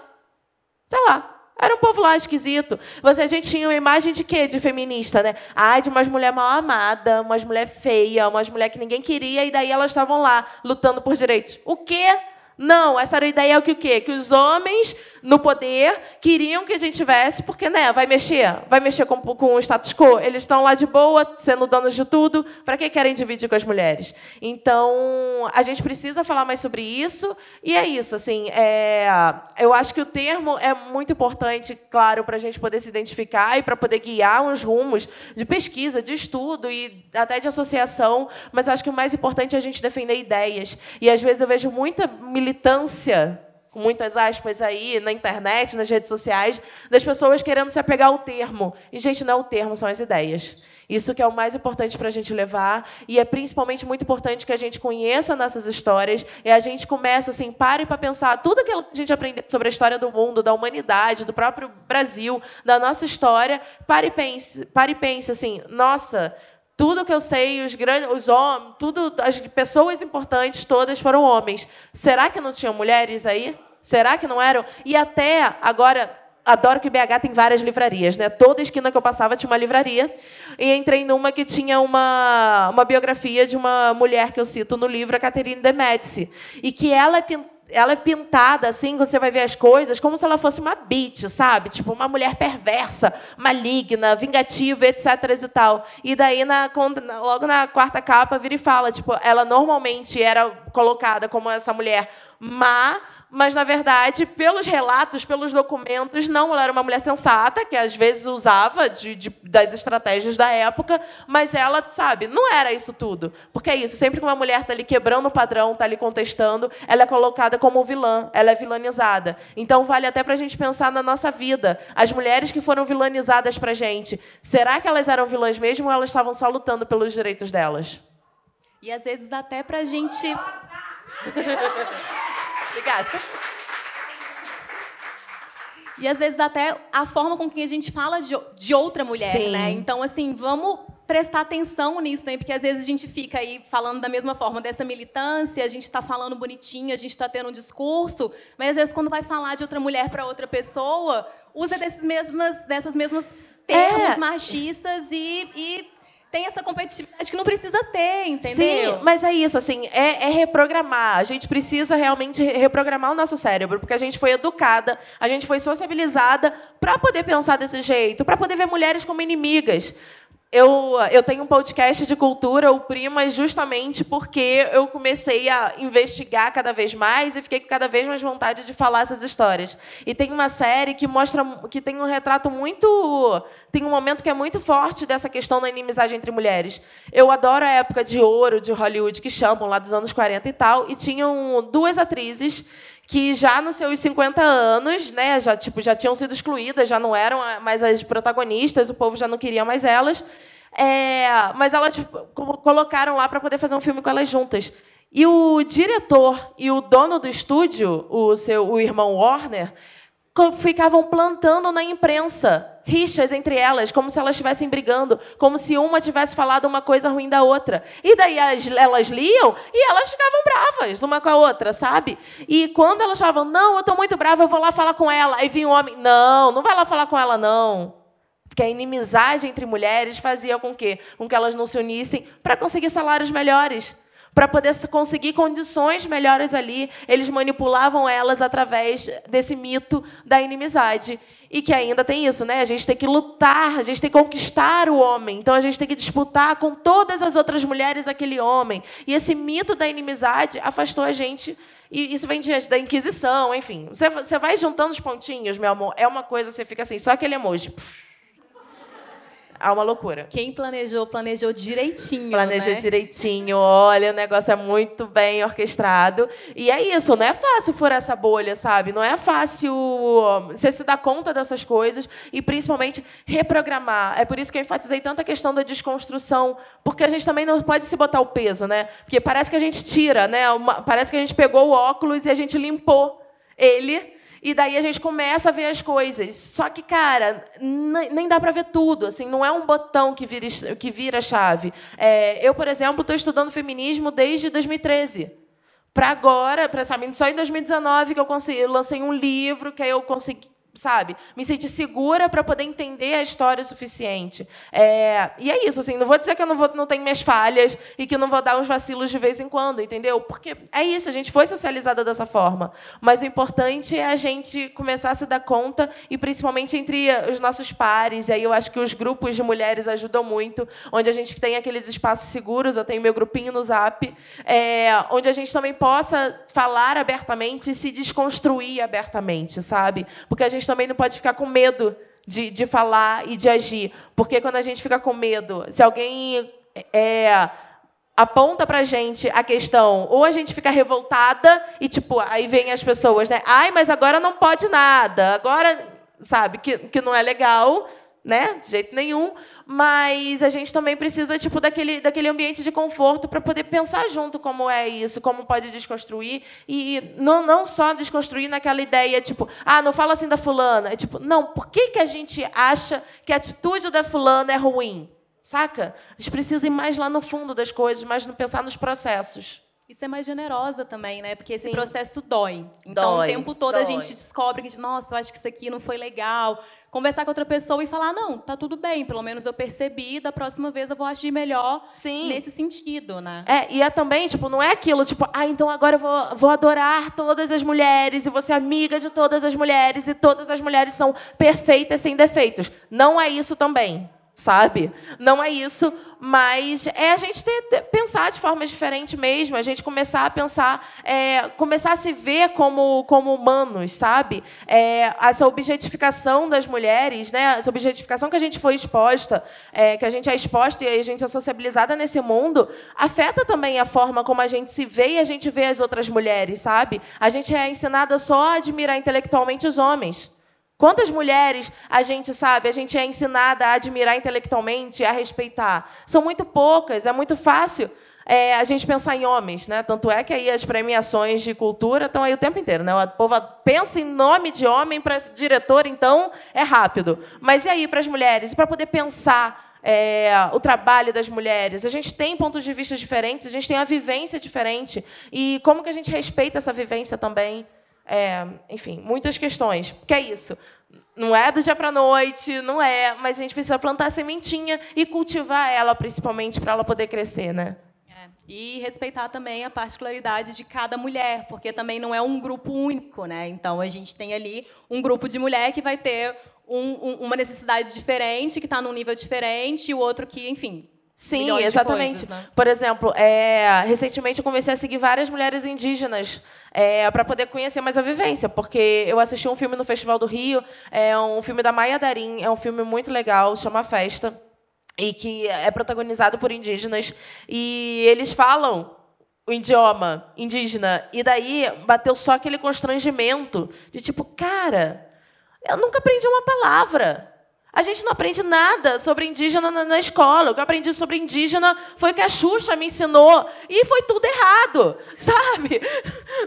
Sei lá, era um povo lá esquisito. Você, a gente tinha uma imagem de quê? De feminista, né? Ai, de umas mulher mal amada, umas mulher feia, umas mulher que ninguém queria, e daí elas estavam lá lutando por direitos. O quê? Não, essa era a ideia que o quê? Que os homens no poder queriam que a gente tivesse, porque né, vai mexer, vai mexer com, com o status quo. Eles estão lá de boa, sendo donos de tudo. Para que querem dividir com as mulheres? Então, a gente precisa falar mais sobre isso. E é isso. Assim, é, eu acho que o termo é muito importante, claro, para a gente poder se identificar e para poder guiar uns rumos de pesquisa, de estudo e até de associação. Mas acho que o mais importante é a gente defender ideias. E às vezes eu vejo muita militância com muitas aspas aí, na internet, nas redes sociais, das pessoas querendo se apegar ao termo. E, gente, não é o termo, são as ideias. Isso que é o mais importante para a gente levar. E é principalmente muito importante que a gente conheça nossas histórias e a gente comece, assim, pare para pensar tudo que a gente aprendeu sobre a história do mundo, da humanidade, do próprio Brasil, da nossa história. Pare e pense, pare e pense assim, nossa, tudo que eu sei, os grandes, os homens, tudo, as pessoas importantes todas foram homens. Será que não tinham mulheres aí? Será que não eram? E até agora, adoro que BH tem várias livrarias, né? Toda esquina que eu passava tinha uma livraria. E entrei numa que tinha uma, uma biografia de uma mulher que eu cito no livro, a Catherine de Medici. E que ela é ela é pintada assim, você vai ver as coisas, como se ela fosse uma bitch, sabe? Tipo, uma mulher perversa, maligna, vingativa, etc. e tal. E daí, na, logo na quarta capa, vira e fala, tipo, ela normalmente era colocada como essa mulher má, mas na verdade, pelos relatos, pelos documentos, não, ela era uma mulher sensata, que às vezes usava de, de, das estratégias da época, mas ela, sabe, não era isso tudo. Porque é isso, sempre que uma mulher está ali quebrando o padrão, está ali contestando, ela é colocada como vilã, ela é vilanizada. Então vale até para a gente pensar na nossa vida. As mulheres que foram vilanizadas para a gente, será que elas eram vilãs mesmo ou elas estavam só lutando pelos direitos delas? E às vezes até para a gente. Obrigada. E às vezes até a forma com que a gente fala de, de outra mulher, Sim. né? Então, assim, vamos prestar atenção nisso também, porque às vezes a gente fica aí falando da mesma forma dessa militância, a gente está falando bonitinho, a gente está tendo um discurso, mas às vezes quando vai falar de outra mulher para outra pessoa, usa desses mesmas, dessas mesmas termos é. machistas e, e tem essa competitividade que não precisa ter, entendeu? Sim, mas é isso, assim, é, é, reprogramar. A gente precisa realmente reprogramar o nosso cérebro, porque a gente foi educada, a gente foi sociabilizada para poder pensar desse jeito, para poder ver mulheres como inimigas. Eu, eu tenho um podcast de cultura, o Primas, justamente porque eu comecei a investigar cada vez mais e fiquei com cada vez mais vontade de falar essas histórias. E tem uma série que mostra que tem um retrato muito. tem um momento que é muito forte dessa questão da inimizade entre mulheres. Eu adoro a época de ouro de Hollywood, que chamam, lá dos anos 40 e tal, e tinham duas atrizes que já nos seus 50 anos, né, já tipo já tinham sido excluídas, já não eram mais as protagonistas, o povo já não queria mais elas, é, mas elas tipo, colocaram lá para poder fazer um filme com elas juntas. E o diretor e o dono do estúdio, o seu o irmão Warner, ficavam plantando na imprensa rixas entre elas, como se elas estivessem brigando, como se uma tivesse falado uma coisa ruim da outra. E daí as, elas liam e elas ficavam bravas uma com a outra, sabe? E quando elas falavam, não, eu estou muito brava, eu vou lá falar com ela. Aí vinha um homem, não, não vai lá falar com ela, não. Porque a inimizade entre mulheres fazia com que, com que elas não se unissem para conseguir salários melhores para poder conseguir condições melhores ali, eles manipulavam elas através desse mito da inimizade. E que ainda tem isso, né? A gente tem que lutar, a gente tem que conquistar o homem. Então a gente tem que disputar com todas as outras mulheres aquele homem. E esse mito da inimizade afastou a gente e isso vem diante da Inquisição, enfim. Você, vai juntando os pontinhos, meu amor. É uma coisa, você fica assim, só aquele emoji. Há uma loucura. Quem planejou, planejou direitinho. Planejou né? direitinho. Olha, o negócio é muito bem orquestrado. E é isso, não é fácil furar essa bolha, sabe? Não é fácil você se dar conta dessas coisas e, principalmente, reprogramar. É por isso que eu enfatizei tanto a questão da desconstrução, porque a gente também não pode se botar o peso, né? Porque parece que a gente tira, né? Uma, parece que a gente pegou o óculos e a gente limpou ele e daí a gente começa a ver as coisas. Só que, cara, nem dá para ver tudo. Assim, não é um botão que vira, que vira chave. É, eu, por exemplo, estou estudando feminismo desde 2013. Para agora, para saber, só em 2019 que eu, consegui, eu lancei um livro que aí eu consegui sabe, me sentir segura para poder entender a história o suficiente. É, e é isso, assim, não vou dizer que eu não, vou, não tenho minhas falhas e que não vou dar uns vacilos de vez em quando, entendeu? Porque é isso, a gente foi socializada dessa forma. Mas o importante é a gente começar a se dar conta, e principalmente entre os nossos pares, e aí eu acho que os grupos de mulheres ajudam muito, onde a gente tem aqueles espaços seguros, eu tenho meu grupinho no Zap, é, onde a gente também possa falar abertamente e se desconstruir abertamente, sabe? Porque a gente gente também não pode ficar com medo de, de falar e de agir. Porque quando a gente fica com medo, se alguém é, aponta pra gente a questão, ou a gente fica revoltada e tipo, aí vem as pessoas, né? Ai, mas agora não pode nada. Agora, sabe, que, que não é legal, né? De jeito nenhum, mas a gente também precisa tipo daquele daquele ambiente de conforto para poder pensar junto como é isso, como pode desconstruir e não, não só desconstruir naquela ideia tipo, ah, não fala assim da fulana, é tipo, não, por que que a gente acha que a atitude da fulana é ruim? Saca? A gente precisa ir mais lá no fundo das coisas, mais no pensar nos processos. E ser mais generosa também, né? Porque esse Sim. processo dói. Então, dói, o tempo todo dói. a gente descobre que, nossa, eu acho que isso aqui não foi legal. Conversar com outra pessoa e falar, não, tá tudo bem, pelo menos eu percebi, da próxima vez eu vou agir melhor Sim. nesse sentido, né? É, e é também, tipo, não é aquilo, tipo, ah, então agora eu vou, vou adorar todas as mulheres e vou ser amiga de todas as mulheres e todas as mulheres são perfeitas sem defeitos. Não é isso também sabe? Não é isso, mas é a gente ter, ter, pensar de forma diferente mesmo, a gente começar a pensar, é, começar a se ver como, como humanos, sabe? É, essa objetificação das mulheres, né? essa objetificação que a gente foi exposta, é, que a gente é exposta e a gente é sociabilizada nesse mundo, afeta também a forma como a gente se vê e a gente vê as outras mulheres, sabe? A gente é ensinada só a admirar intelectualmente os homens. Quantas mulheres a gente sabe, a gente é ensinada a admirar intelectualmente, a respeitar? São muito poucas, é muito fácil é, a gente pensar em homens, né? Tanto é que aí as premiações de cultura estão aí o tempo inteiro, né? O povo pensa em nome de homem para diretor, então é rápido. Mas e aí para as mulheres? E para poder pensar é, o trabalho das mulheres. A gente tem pontos de vista diferentes, a gente tem a vivência diferente. E como que a gente respeita essa vivência também? É, enfim, muitas questões. Que é isso. Não é do dia para a noite, não é, mas a gente precisa plantar a sementinha e cultivar ela, principalmente, para ela poder crescer, né? É. E respeitar também a particularidade de cada mulher, porque também não é um grupo único, né? Então a gente tem ali um grupo de mulher que vai ter um, um, uma necessidade diferente, que está num nível diferente, e o outro que, enfim, Sim, exatamente. Coisas, né? Por exemplo, é, recentemente eu comecei a seguir várias mulheres indígenas é, para poder conhecer mais a vivência, porque eu assisti um filme no Festival do Rio, é um filme da Maia Darim, é um filme muito legal, chama Festa, e que é protagonizado por indígenas, e eles falam o idioma indígena, e daí bateu só aquele constrangimento de tipo, cara, eu nunca aprendi uma palavra. A gente não aprende nada sobre indígena na, na, escola. O que eu aprendi sobre indígena foi o que a Xuxa me ensinou. E foi tudo errado, sabe?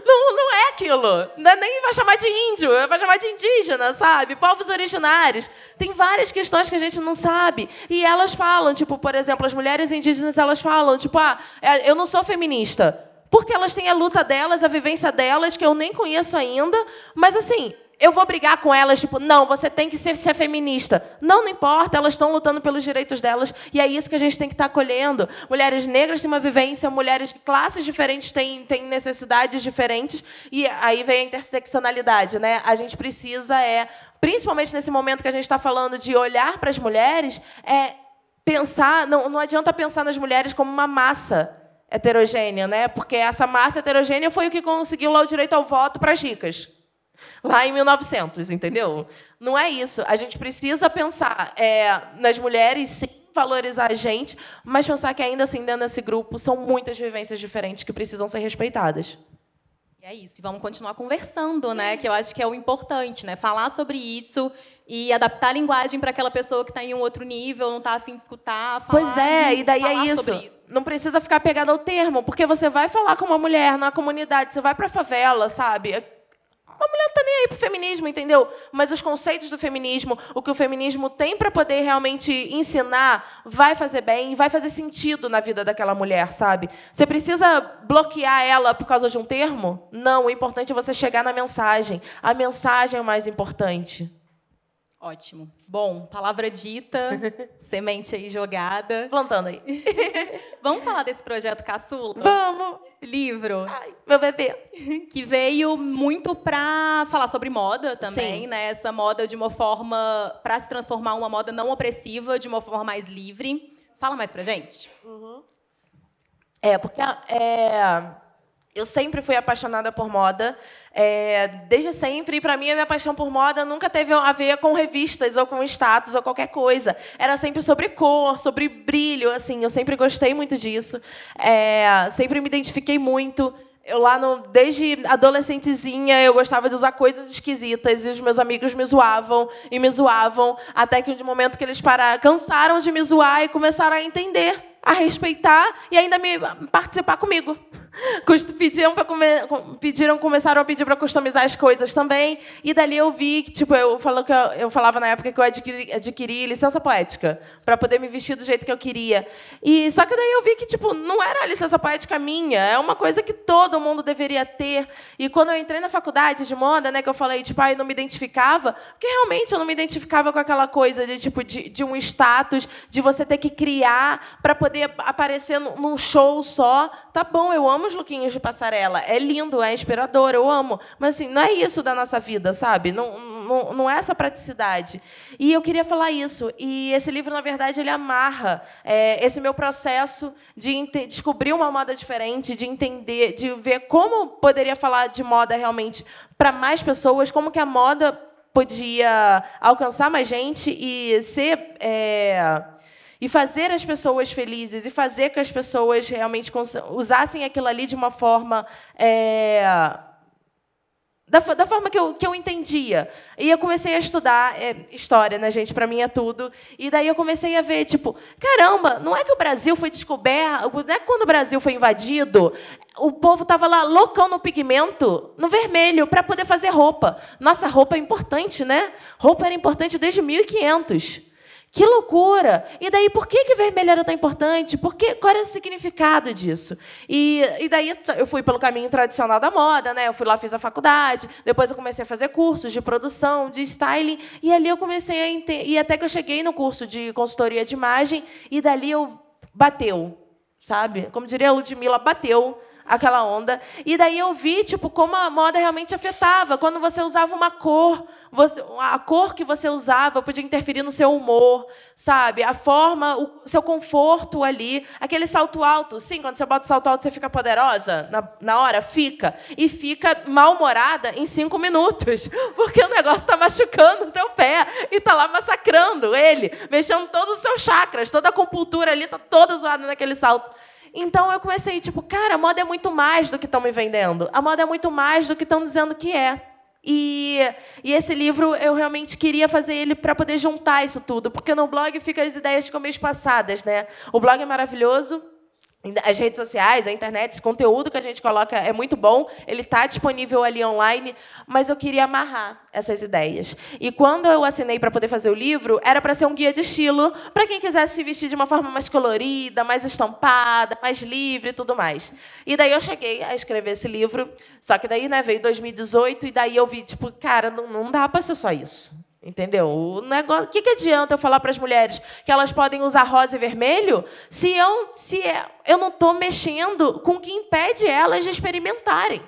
Não, não é aquilo. É nem vai chamar de índio, vai chamar de indígena, sabe? Povos originários. Tem várias questões que a gente não sabe. E elas falam, tipo, por exemplo, as mulheres indígenas, elas falam, tipo, ah, é, eu não sou feminista. Porque elas têm a luta delas, a vivência delas, que eu nem conheço ainda. Mas, assim, eu vou brigar com elas, tipo, não, você tem que ser, ser feminista. Não, não importa, elas estão lutando pelos direitos delas e é isso que a gente tem que estar tá acolhendo. Mulheres negras têm uma vivência, mulheres de classes diferentes têm, têm necessidades diferentes e aí vem a interseccionalidade, né? A gente precisa, é, principalmente nesse momento que a gente está falando de olhar para as mulheres, é pensar, não, não adianta pensar nas mulheres como uma massa heterogênea, né? Porque essa massa heterogênea foi o que conseguiu lá o direito ao voto para as ricas. Lá em 1900, entendeu? Não é isso. A gente precisa pensar é, nas mulheres, sim, valorizar a gente, mas pensar que ainda assim, dentro desse grupo, são muitas vivências diferentes que precisam ser respeitadas. E é isso. E vamos continuar conversando, né? Que eu acho que é o importante, né? Falar sobre isso e adaptar a linguagem para aquela pessoa que está em um outro nível, não está afim de escutar. Falar pois é, isso, e daí é isso. isso. Não precisa ficar pegado ao termo, porque você vai falar com uma mulher na comunidade, você vai para a favela, sabe? A mulher não está nem aí para o feminismo, entendeu? Mas os conceitos do feminismo, o que o feminismo tem para poder realmente ensinar, vai fazer bem, vai fazer sentido na vida daquela mulher, sabe? Você precisa bloquear ela por causa de um termo? Não, o importante é você chegar na mensagem. A mensagem é o mais importante. Ótimo. Bom, palavra dita, semente aí jogada. Plantando aí. Vamos falar desse projeto Caçula? Vamos! Livro. Ai, meu bebê. Que veio muito para falar sobre moda também, Sim. né? Essa moda de uma forma para se transformar uma moda não opressiva, de uma forma mais livre. Fala mais pra gente. Uhum. É, porque é, Eu sempre fui apaixonada por moda, é, desde sempre. E para mim, a minha paixão por moda nunca teve a ver com revistas ou com status ou qualquer coisa. Era sempre sobre cor, sobre brilho. Assim, eu sempre gostei muito disso. É, sempre me identifiquei muito. Eu lá no, desde adolescentezinha eu gostava de usar coisas esquisitas e os meus amigos me zoavam e me zoavam até que no momento que eles pararam, cansaram de me zoar e começaram a entender, a respeitar e ainda me participar comigo. Pediram, come... Pediram, começaram a pedir para customizar as coisas também. E dali eu vi que, tipo, eu, falo que eu, eu falava na época que eu adquiri, adquiri licença poética para poder me vestir do jeito que eu queria. E só que daí eu vi que, tipo, não era a licença poética minha, é uma coisa que todo mundo deveria ter. E quando eu entrei na faculdade de moda, né, que eu falei, tipo, ah, eu não me identificava, porque realmente eu não me identificava com aquela coisa de, tipo, de, de um status, de você ter que criar para poder aparecer num show só. Tá bom, eu amo os lookinhos de passarela. É lindo, é inspirador, eu amo. Mas assim, não é isso da nossa vida, sabe? Não, não, não é essa praticidade. E eu queria falar isso. E esse livro, na verdade, ele amarra é, esse meu processo de descobrir uma moda diferente, de entender, de ver como poderia falar de moda realmente para mais pessoas, como que a moda podia alcançar mais gente e ser é, e fazer as pessoas felizes e fazer que as pessoas realmente usassem aquilo ali de uma forma é, da, da, forma que eu, que eu entendia. E eu comecei a estudar é, história, né, gente? Para mim é tudo. E daí eu comecei a ver, tipo, caramba, não é que o Brasil foi descoberto, não é que quando o Brasil foi invadido, o povo estava lá loucão no pigmento, no vermelho, para poder fazer roupa. Nossa, roupa é importante, né? Roupa era importante desde 1500. Que loucura! E daí, por que, que vermelho era tão importante? Por que, qual era o significado disso? E, e daí eu fui pelo caminho tradicional da moda, né? Eu fui lá, fiz a faculdade, depois eu comecei a fazer cursos de produção, de styling, e ali eu comecei a entender. E até que eu cheguei no curso de consultoria de imagem, e dali eu bateu, sabe? Como diria a Ludmilla, bateu aquela onda. E daí eu vi, tipo, como a moda realmente afetava. Quando você usava uma cor, você, a cor que você usava podia interferir no seu humor, sabe? A forma, o seu conforto ali. Aquele salto alto. Sim, quando você bota o salto alto, você fica poderosa na, na hora? Fica. E fica mal-humorada em cinco minutos. Porque o negócio está machucando o teu pé e está lá massacrando ele, mexendo todos os seus chakras, toda a compultura ali está toda zoada naquele salto. Então eu comecei, tipo, cara, a moda é muito mais do que estão me vendendo. A moda é muito mais do que estão dizendo que é. E, e, esse livro eu realmente queria fazer ele para poder juntar isso tudo, porque no blog fica as ideias ficam meio espaçadas, né? O blog é maravilhoso, as redes sociais, a internet, esse conteúdo que a gente coloca é muito bom, ele está disponível ali online, mas eu queria amarrar essas ideias. E quando eu assinei para poder fazer o livro, era para ser um guia de estilo para quem quisesse se vestir de uma forma mais colorida, mais estampada, mais livre e tudo mais. E daí eu cheguei a escrever esse livro, só que daí né, veio 2018 e daí eu vi, tipo, cara, não, não dá para ser só isso. Entendeu? O negócio, que, que adianta eu falar para as mulheres que elas podem usar rosa e vermelho se eu, se é, eu não estou mexendo com o que impede elas de experimentarem?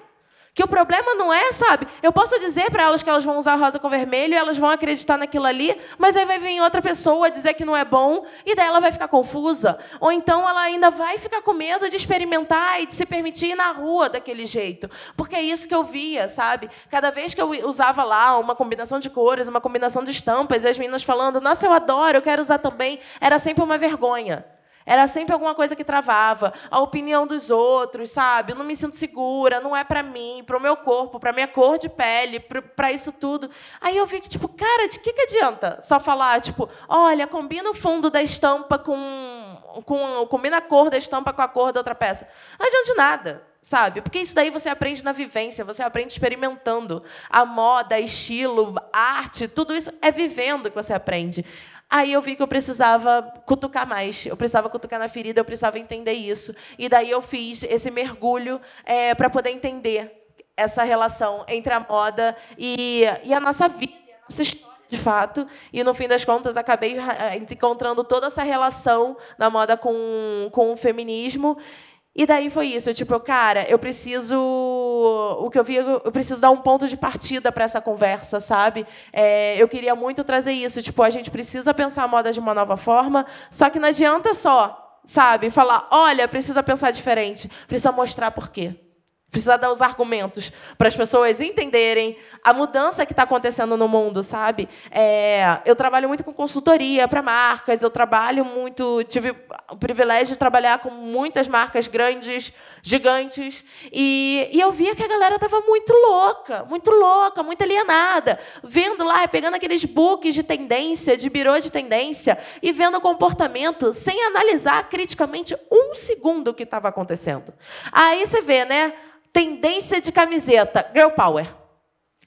Que o problema não é, sabe? Eu posso dizer para elas que elas vão usar rosa com vermelho e elas vão acreditar naquilo ali, mas aí vai vir outra pessoa dizer que não é bom e daí ela vai ficar confusa. Ou então ela ainda vai ficar com medo de experimentar e de se permitir ir na rua daquele jeito. Porque é isso que eu via, sabe? Cada vez que eu usava lá uma combinação de cores, uma combinação de estampas, e as meninas falando, nossa, eu adoro, eu quero usar também, era sempre uma vergonha. Era sempre alguma coisa que travava. A opinião dos outros, sabe? Eu não me sinto segura, não é para mim, para o meu corpo, para minha cor de pele, para isso tudo. Aí eu vi que, tipo, cara, de que, que adianta só falar, tipo, olha, combina o fundo da estampa com, com. combina a cor da estampa com a cor da outra peça. Não adianta de nada sabe? Porque isso daí você aprende na vivência, você aprende experimentando. A moda, estilo, arte, tudo isso é vivendo que você aprende. Aí eu vi que eu precisava cutucar mais, eu precisava cutucar na ferida, eu precisava entender isso. E daí eu fiz esse mergulho é, para poder entender essa relação entre a moda e, e a nossa vida, a nossa história de fato. E no fim das contas acabei é, encontrando toda essa relação da moda com, com o feminismo. E daí foi isso, eu, tipo, cara, eu preciso, o que eu vi, eu preciso dar um ponto de partida para essa conversa, sabe? É, eu queria muito trazer isso, tipo, a gente precisa pensar a moda de uma nova forma, só que não adianta só, sabe, falar, olha, precisa pensar diferente, precisa mostrar por quê. Precisa dar os argumentos para as pessoas entenderem a mudança que está acontecendo no mundo, sabe? É, eu trabalho muito com consultoria para marcas, eu trabalho muito, tive o privilégio de trabalhar com muitas marcas grandes, gigantes, e, e eu via que a galera estava muito louca, muito louca, muito alienada, vendo lá, pegando aqueles books de tendência, de birô de tendência, e vendo o comportamento sem analisar criticamente um segundo o que estava acontecendo. Aí você vê, né? Tendência de camiseta, girl power.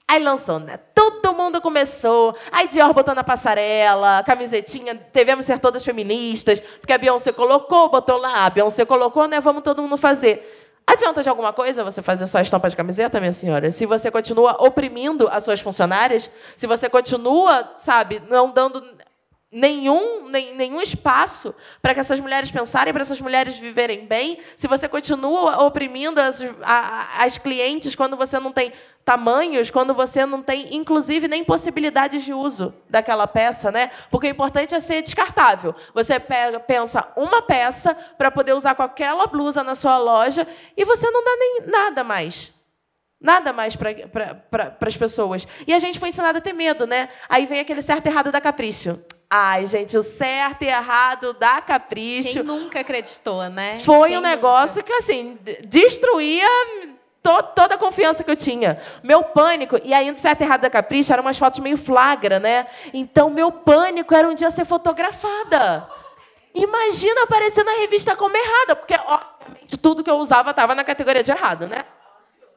Aí lançou, né? Todo mundo começou. Aí Dior botou na passarela, camisetinha, devemos ser todas feministas, porque a Beyoncé colocou, botou lá, a Beyoncé colocou, né? Vamos todo mundo fazer. Adianta de alguma coisa você fazer só estampa de camiseta, minha senhora? Se você continua oprimindo as suas funcionárias, se você continua, sabe, não dando nenhum, nem, nenhum espaço para que essas mulheres pensarem, para essas mulheres viverem bem, se você continua oprimindo as, a, as clientes quando você não tem tamanhos, quando você não tem, inclusive, nem possibilidades de uso daquela peça, né? Porque o importante é ser descartável. Você pega, pensa uma peça para poder usar com aquela blusa na sua loja e você não dá nem nada mais. Nada mais para pra, as pessoas. E a gente foi ensinado a ter medo, né? Aí vem aquele certo e errado da capricho. Ai, gente, o certo e errado da capricho. Quem nunca acreditou, né? Foi Quem um negócio nunca? que, assim, destruía to toda a confiança que eu tinha. Meu pânico, e aí no certo e errado da capricho eram umas fotos meio flagra, né? Então, meu pânico era um dia ser fotografada. Imagina aparecer na revista como errada, porque, obviamente, tudo que eu usava estava na categoria de errado, né?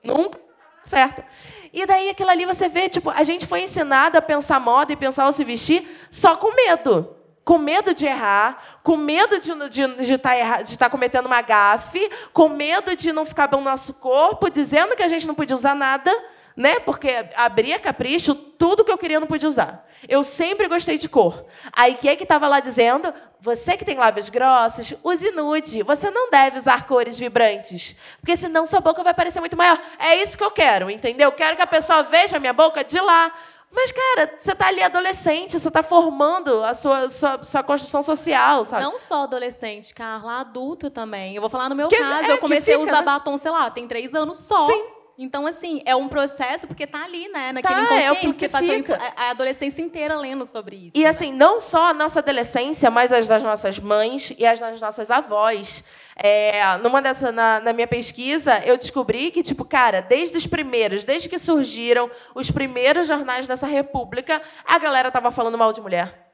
Nunca certo. E daí aquilo ali você vê, tipo, a gente foi ensinado a pensar moda e pensar o se vestir só com medo. Com medo de errar, com medo de estar de, de tá de tá cometendo uma gafe, com medo de não ficar bom no nosso corpo, dizendo que a gente não podia usar nada né? Porque abria capricho, tudo que eu queria eu não podia usar. Eu sempre gostei de cor. Aí que é que estava lá dizendo? Você que tem lábios grossos, use nude. Você não deve usar cores vibrantes, porque senão sua boca vai parecer muito maior. É isso que eu quero, entendeu? Eu quero que a pessoa veja a minha boca de lá. Mas, cara, você está ali adolescente, você está formando a sua, sua, sua, construção social, sabe? Não só adolescente, Carla, adulto também. Eu vou falar no meu que, caso. É, eu comecei fica, a usar né? batom, sei lá, tem três anos só. Sim. Então, assim, é um processo, porque tá ali, né? Naquele Tá, inconsciente. é o que você passou fica. a adolescência inteira lendo sobre isso. E né? assim, não só a nossa adolescência, mas as das nossas mães e as das nossas avós. É, numa dessa, na, na, minha pesquisa, eu descobri que, tipo, cara, desde os primeiros, desde que surgiram os primeiros jornais dessa república, a galera tava falando mal de mulher.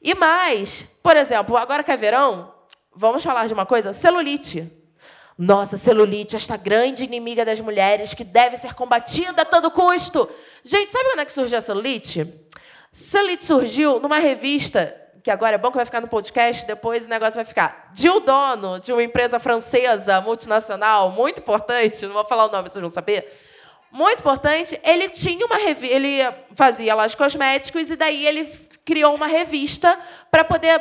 E mais, por exemplo, agora que é verão, vamos falar de uma coisa: celulite. Nossa, celulite, esta grande inimiga das mulheres que deve ser combatida a todo custo. Gente, sabe quando é que surgiu a celulite? Celulite surgiu numa revista, que agora é bom que vai ficar no podcast, depois o negócio vai ficar. De um dono de uma empresa francesa multinacional, muito importante, não vou falar o nome, vocês vão saber. Muito importante, ele tinha uma revista, ele fazia lá os cosméticos e daí ele criou uma revista para poder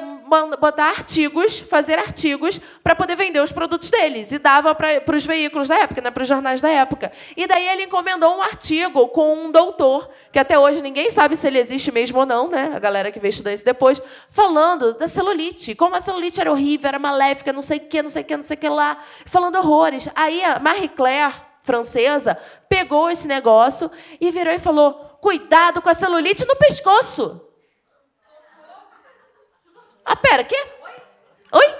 botar artigos, fazer artigos para poder vender os produtos deles e dava para os veículos da época, né, para os jornais da época. E daí ele encomendou um artigo com um doutor que até hoje ninguém sabe se ele existe mesmo ou não, né? A galera que veio estudar isso depois, falando da celulite, como a celulite era horrível, era maléfica, não sei o que, não sei o que, não sei o que lá, falando horrores. Aí a Marie Claire francesa pegou esse negócio e virou e falou: cuidado com a celulite no pescoço. Ah, pera, quê? Oi?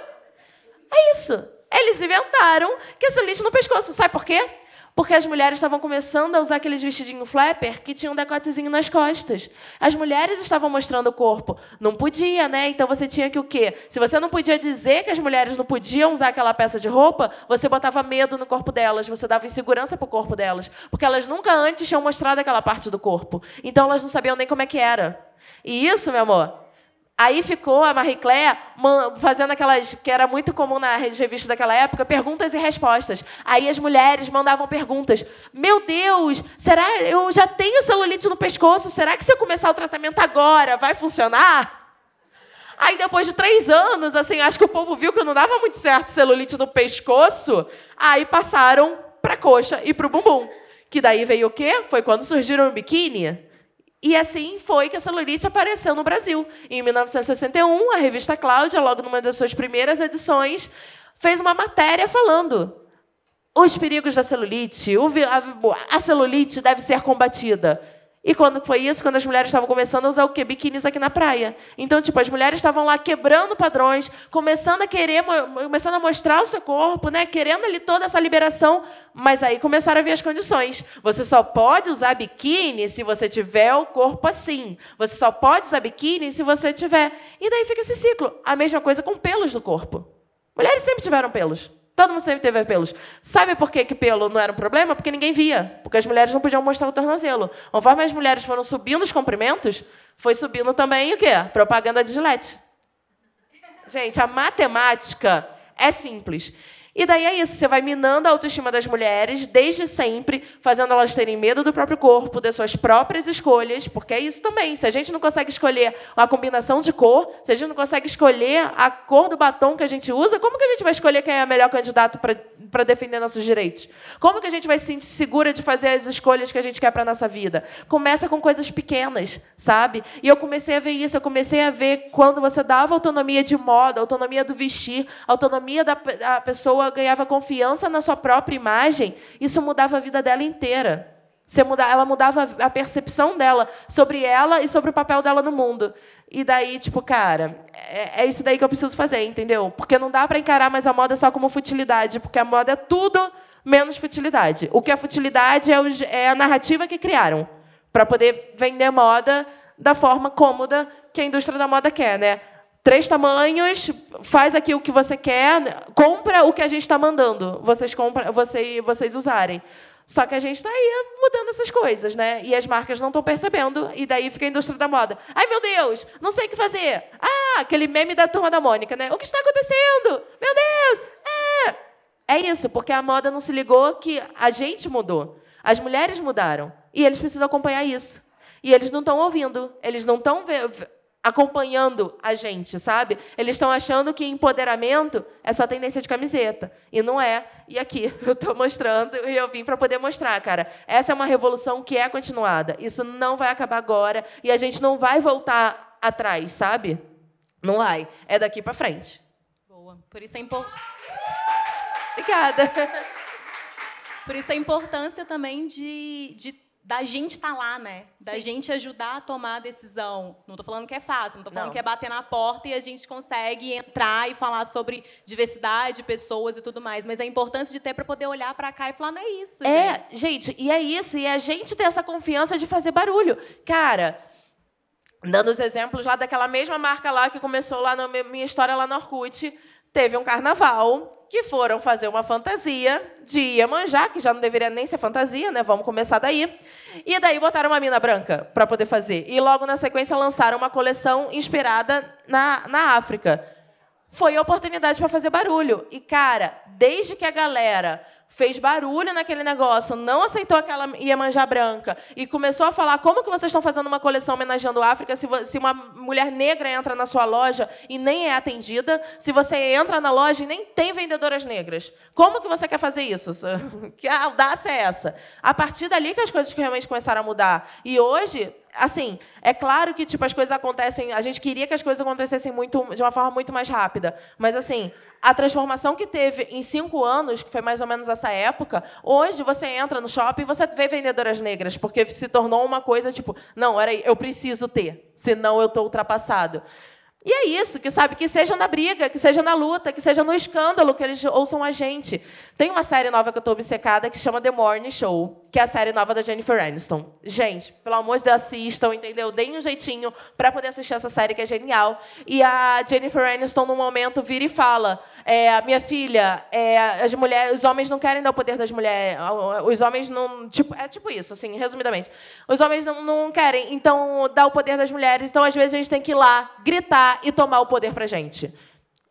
É isso. Eles inventaram que celulite no pescoço. Sabe por quê? Porque as mulheres estavam começando a usar aqueles vestidinhos flapper que tinham um decotezinho nas costas. As mulheres estavam mostrando o corpo. Não podia, né? Então você tinha que o quê? Se você não podia dizer que as mulheres não podiam usar aquela peça de roupa, você botava medo no corpo delas, você dava insegurança para o corpo delas. Porque elas nunca antes tinham mostrado aquela parte do corpo. Então elas não sabiam nem como é que era. E isso, meu amor, Aí ficou a Marie Claire fazendo aquelas, que era muito comum na revista daquela época, perguntas e respostas. Aí as mulheres mandavam perguntas. Meu Deus, será eu já tenho celulite no pescoço? Será que se eu começar o tratamento agora vai funcionar? Aí depois de três anos, assim, acho que o povo viu que não dava muito certo celulite no pescoço. Aí passaram para coxa e para o bumbum. Que daí veio o quê? Foi quando surgiram o biquíni. E assim foi que a celulite apareceu no Brasil. Em 1961, a revista Cláudia, logo numa das suas primeiras edições, fez uma matéria falando os perigos da celulite, a, celulite deve ser combatida. E quando foi isso? Quando as mulheres estavam começando a usar o quê? Biquínis aqui na praia. Então, tipo, as mulheres estavam lá quebrando padrões, começando a querer, começando a mostrar o seu corpo, né? Querendo ali toda essa liberação, mas aí começaram a ver as condições. Você só pode usar biquíni se você tiver o corpo assim. Você só pode usar biquíni se você tiver. E daí fica esse ciclo. A mesma coisa com pelos do corpo. Mulheres sempre tiveram pelos. Todo mundo sempre teve pelos. Sabe por que, que pelo não era um problema? Porque ninguém via. Porque as mulheres não podiam mostrar o tornozelo. Conforme as mulheres foram subindo os comprimentos, foi subindo também o quê? Propaganda de gilete. Gente, a matemática é simples. E daí é isso, você vai minando a autoestima das mulheres desde sempre, fazendo elas terem medo do próprio corpo, das suas próprias escolhas, porque é isso também. Se a gente não consegue escolher a combinação de cor, se a gente não consegue escolher a cor do batom que a gente usa, como que a gente vai escolher quem é o melhor candidato para defender nossos direitos? Como que a gente vai se sentir segura de fazer as escolhas que a gente quer para a nossa vida? Começa com coisas pequenas, sabe? E eu comecei a ver isso, eu comecei a ver quando você dava autonomia de moda, autonomia do vestir, autonomia da pessoa pessoa ganhava confiança na sua própria imagem, isso mudava a vida dela inteira. Você muda, ela mudava a percepção dela sobre ela e sobre o papel dela no mundo. E daí, tipo, cara, é, é isso daí que eu preciso fazer, entendeu? Porque não dá para encarar mais a moda só como futilidade, porque a moda é tudo menos futilidade. O que é futilidade é, o, é a narrativa que criaram para poder vender moda da forma cômoda que a indústria da moda quer, né? Três tamanhos, faz aqui o que você quer, compra o que a gente está mandando, vocês, compra, vocês, vocês usarem. Só que a gente está aí mudando essas coisas, né? E as marcas não estão percebendo, e daí fica a indústria da moda. Ai, meu Deus, não sei o que fazer. Ah, aquele meme da turma da Mônica, né? O que está acontecendo? Meu Deus! É, é isso, porque a moda não se ligou que a gente mudou. As mulheres mudaram. E eles precisam acompanhar isso. E eles não estão ouvindo, eles não estão acompanhando a gente, sabe? Eles estão achando que empoderamento é só tendência de camiseta. E não é. E aqui eu estou mostrando e eu vim para poder mostrar, cara. Essa é uma revolução que é continuada. Isso não vai acabar agora e a gente não vai voltar atrás, sabe? Não vai. É daqui para frente. Boa. Por isso é importante. Obrigada. Por isso a importância também de, de da gente estar tá lá, né? Da Sim. gente ajudar a tomar a decisão. Não estou falando que é fácil, não estou falando não. que é bater na porta e a gente consegue entrar e falar sobre diversidade, pessoas e tudo mais. Mas a importância de ter para poder olhar para cá e falar, não é isso, é, gente. gente, e é isso. E a gente ter essa confiança de fazer barulho. Cara, dando os exemplos lá daquela mesma marca lá que começou lá na minha história lá no Orkut, teve um carnaval que foram fazer uma fantasia de Iemanjá, que já não deveria nem ser fantasia, né? Vamos começar daí. E daí botaram uma mina branca para poder fazer. E logo na sequência lançaram uma coleção inspirada na, na África. Foi a oportunidade para fazer barulho. E, cara, desde que a galera fez barulho naquele negócio, não aceitou aquela Iemanjá branca e começou a falar como que vocês estão fazendo uma coleção homenageando a África se, se uma mulher negra entra na sua loja e nem é atendida, se você entra na loja e nem tem vendedoras negras. Como que você quer fazer isso? Que audácia é essa? A partir dali que as coisas realmente começaram a mudar. E hoje assim, é claro que tipo as coisas acontecem, a gente queria que as coisas acontecessem muito de uma forma muito mais rápida, mas assim, a transformação que teve em cinco anos, que foi mais ou menos essa época, hoje você entra no shopping você vê vendedoras negras, porque se tornou uma coisa tipo, não, era eu preciso ter, senão eu estou ultrapassado. E é isso, que sabe, que seja na briga, que seja na luta, que seja no escândalo, que eles ouçam a gente. Tem uma série nova que eu estou obcecada que chama The Morning Show, que é a série nova da Jennifer Aniston. Gente, pelo amor de Deus, assistam, entendeu? Deem um jeitinho para poder assistir essa série que é genial. E a Jennifer Aniston, no momento, vira e fala: é, minha filha, é, as mulheres, os homens não querem dar o poder das mulheres. Os homens não. Tipo, é tipo isso, assim, resumidamente. Os homens não, não querem, então, dar o poder das mulheres. Então, às vezes, a gente tem que ir lá, gritar e tomar o poder pra gente.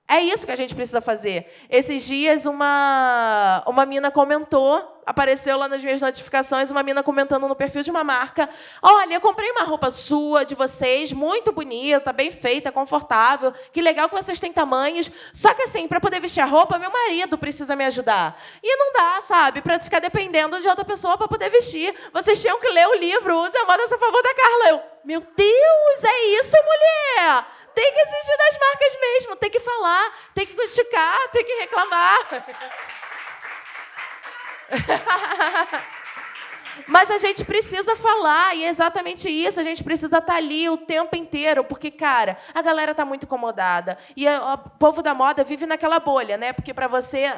É isso que a gente precisa fazer. Esses dias, uma, uma mina comentou, apareceu lá nas minhas notificações, uma mina comentando no perfil de uma marca: Olha, eu comprei uma roupa sua, de vocês, muito bonita, bem feita, confortável. Que legal que vocês têm tamanhos. Só que, assim, para poder vestir a roupa, meu marido precisa me ajudar. E não dá, sabe, para ficar dependendo de outra pessoa para poder vestir. Vocês tinham que ler o livro, use a moda a favor da Carla. Eu, meu Deus, é isso, mulher! Tem que exigir das marcas mesmo, tem que falar, tem que criticar, tem que reclamar. Mas a gente precisa falar, e é exatamente isso. A gente precisa estar ali o tempo inteiro, porque, cara, a galera está muito incomodada. E o povo da moda vive naquela bolha, né? Porque para você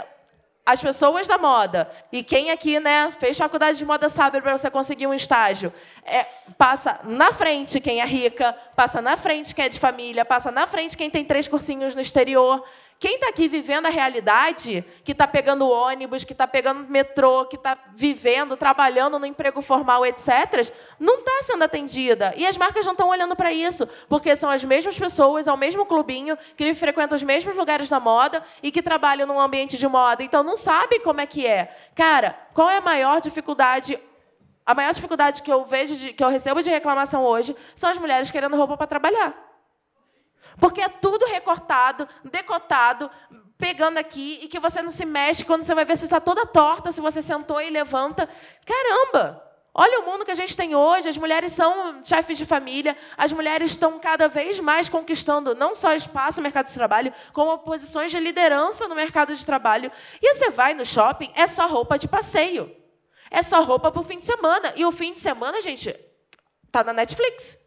as pessoas da moda e quem aqui né fez faculdade de moda sabe para você conseguir um estágio é, passa na frente quem é rica passa na frente quem é de família passa na frente quem tem três cursinhos no exterior quem está aqui vivendo a realidade, que está pegando ônibus, que está pegando metrô, que está vivendo, trabalhando no emprego formal, etc., não está sendo atendida. E as marcas não estão olhando para isso, porque são as mesmas pessoas, é o mesmo clubinho, que frequentam os mesmos lugares da moda e que trabalham num ambiente de moda. Então, não sabe como é que é. Cara, qual é a maior dificuldade a maior dificuldade que eu vejo, de, que eu recebo de reclamação hoje, são as mulheres querendo roupa para trabalhar. Porque é tudo recortado, decotado, pegando aqui, e que você não se mexe quando você vai ver se está toda torta, se você sentou e levanta. Caramba! Olha o mundo que a gente tem hoje. As mulheres são chefes de família, as mulheres estão cada vez mais conquistando não só espaço no mercado de trabalho, como posições de liderança no mercado de trabalho. E você vai no shopping, é só roupa de passeio. É só roupa para o fim de semana. E o fim de semana, gente, está na Netflix.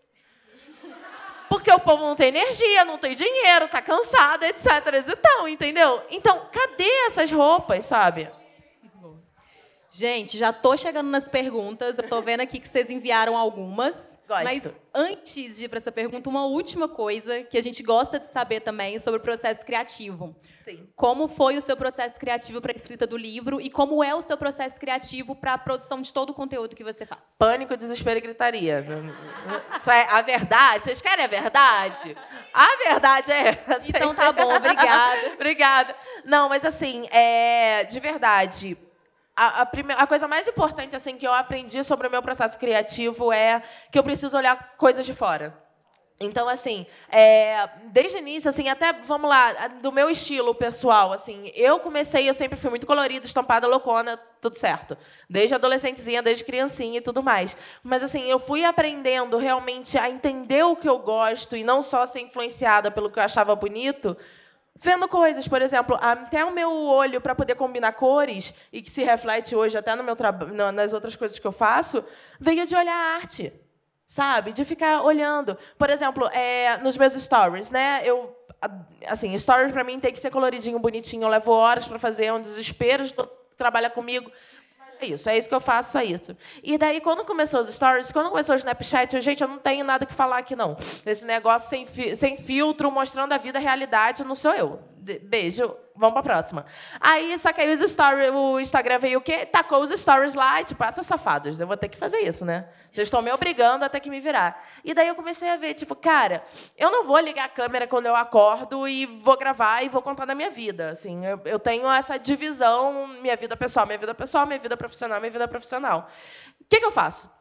Porque o povo não tem energia, não tem dinheiro, está cansado, etc. Então, entendeu? Então, cadê essas roupas, sabe? Gente, já tô chegando nas perguntas. Eu tô vendo aqui que vocês enviaram algumas. Gosto. Mas antes de ir para essa pergunta, uma última coisa que a gente gosta de saber também sobre o processo criativo. Sim. Como foi o seu processo criativo para a escrita do livro e como é o seu processo criativo para a produção de todo o conteúdo que você faz? Pânico, desespero e gritaria. Isso é a verdade. Vocês querem a verdade? A verdade é essa. Então tá bom, obrigada. obrigada. Não, mas assim, é, de verdade, a, a, primeira, a, coisa mais importante assim que eu aprendi sobre o meu processo criativo é que eu preciso olhar coisas de fora. Então, assim, é, desde o início, assim, até, vamos lá, do meu estilo pessoal, assim, eu comecei, eu sempre fui muito colorida, estampada, loucona, tudo certo. Desde adolescentezinha, desde criancinha e tudo mais. Mas, assim, eu fui aprendendo realmente a entender o que eu gosto e não só ser influenciada pelo que eu achava bonito, vendo coisas, por exemplo, até o meu olho para poder combinar cores e que se reflete hoje até no meu nas outras coisas que eu faço, veio de olhar arte, sabe? De ficar olhando. Por exemplo, é, nos meus stories, né? Eu assim, stories para mim tem que ser coloridinho, bonitinho. Eu levo horas para fazer, é um desespero de trabalha comigo. É isso, é isso que eu faço, é isso. E daí, quando começou os stories, quando começou o Snapchat, eu, gente, eu não tenho nada que falar aqui, não. Esse negócio sem, fi sem filtro, mostrando a vida, a realidade, não sou eu. Beijo, vamos para a próxima. Aí, só que aí os stories, o Instagram veio o quê? Tacou os stories lá e, tipo, essas safadas, eu vou ter que fazer isso, né? Vocês estão me obrigando a ter que me virar. E daí eu comecei a ver, tipo, cara, eu não vou ligar a câmera quando eu acordo e vou gravar e vou contar da minha vida. Assim, eu, eu tenho essa divisão, minha vida pessoal, minha vida pessoal, minha vida profissional, minha vida profissional. O que, que eu faço?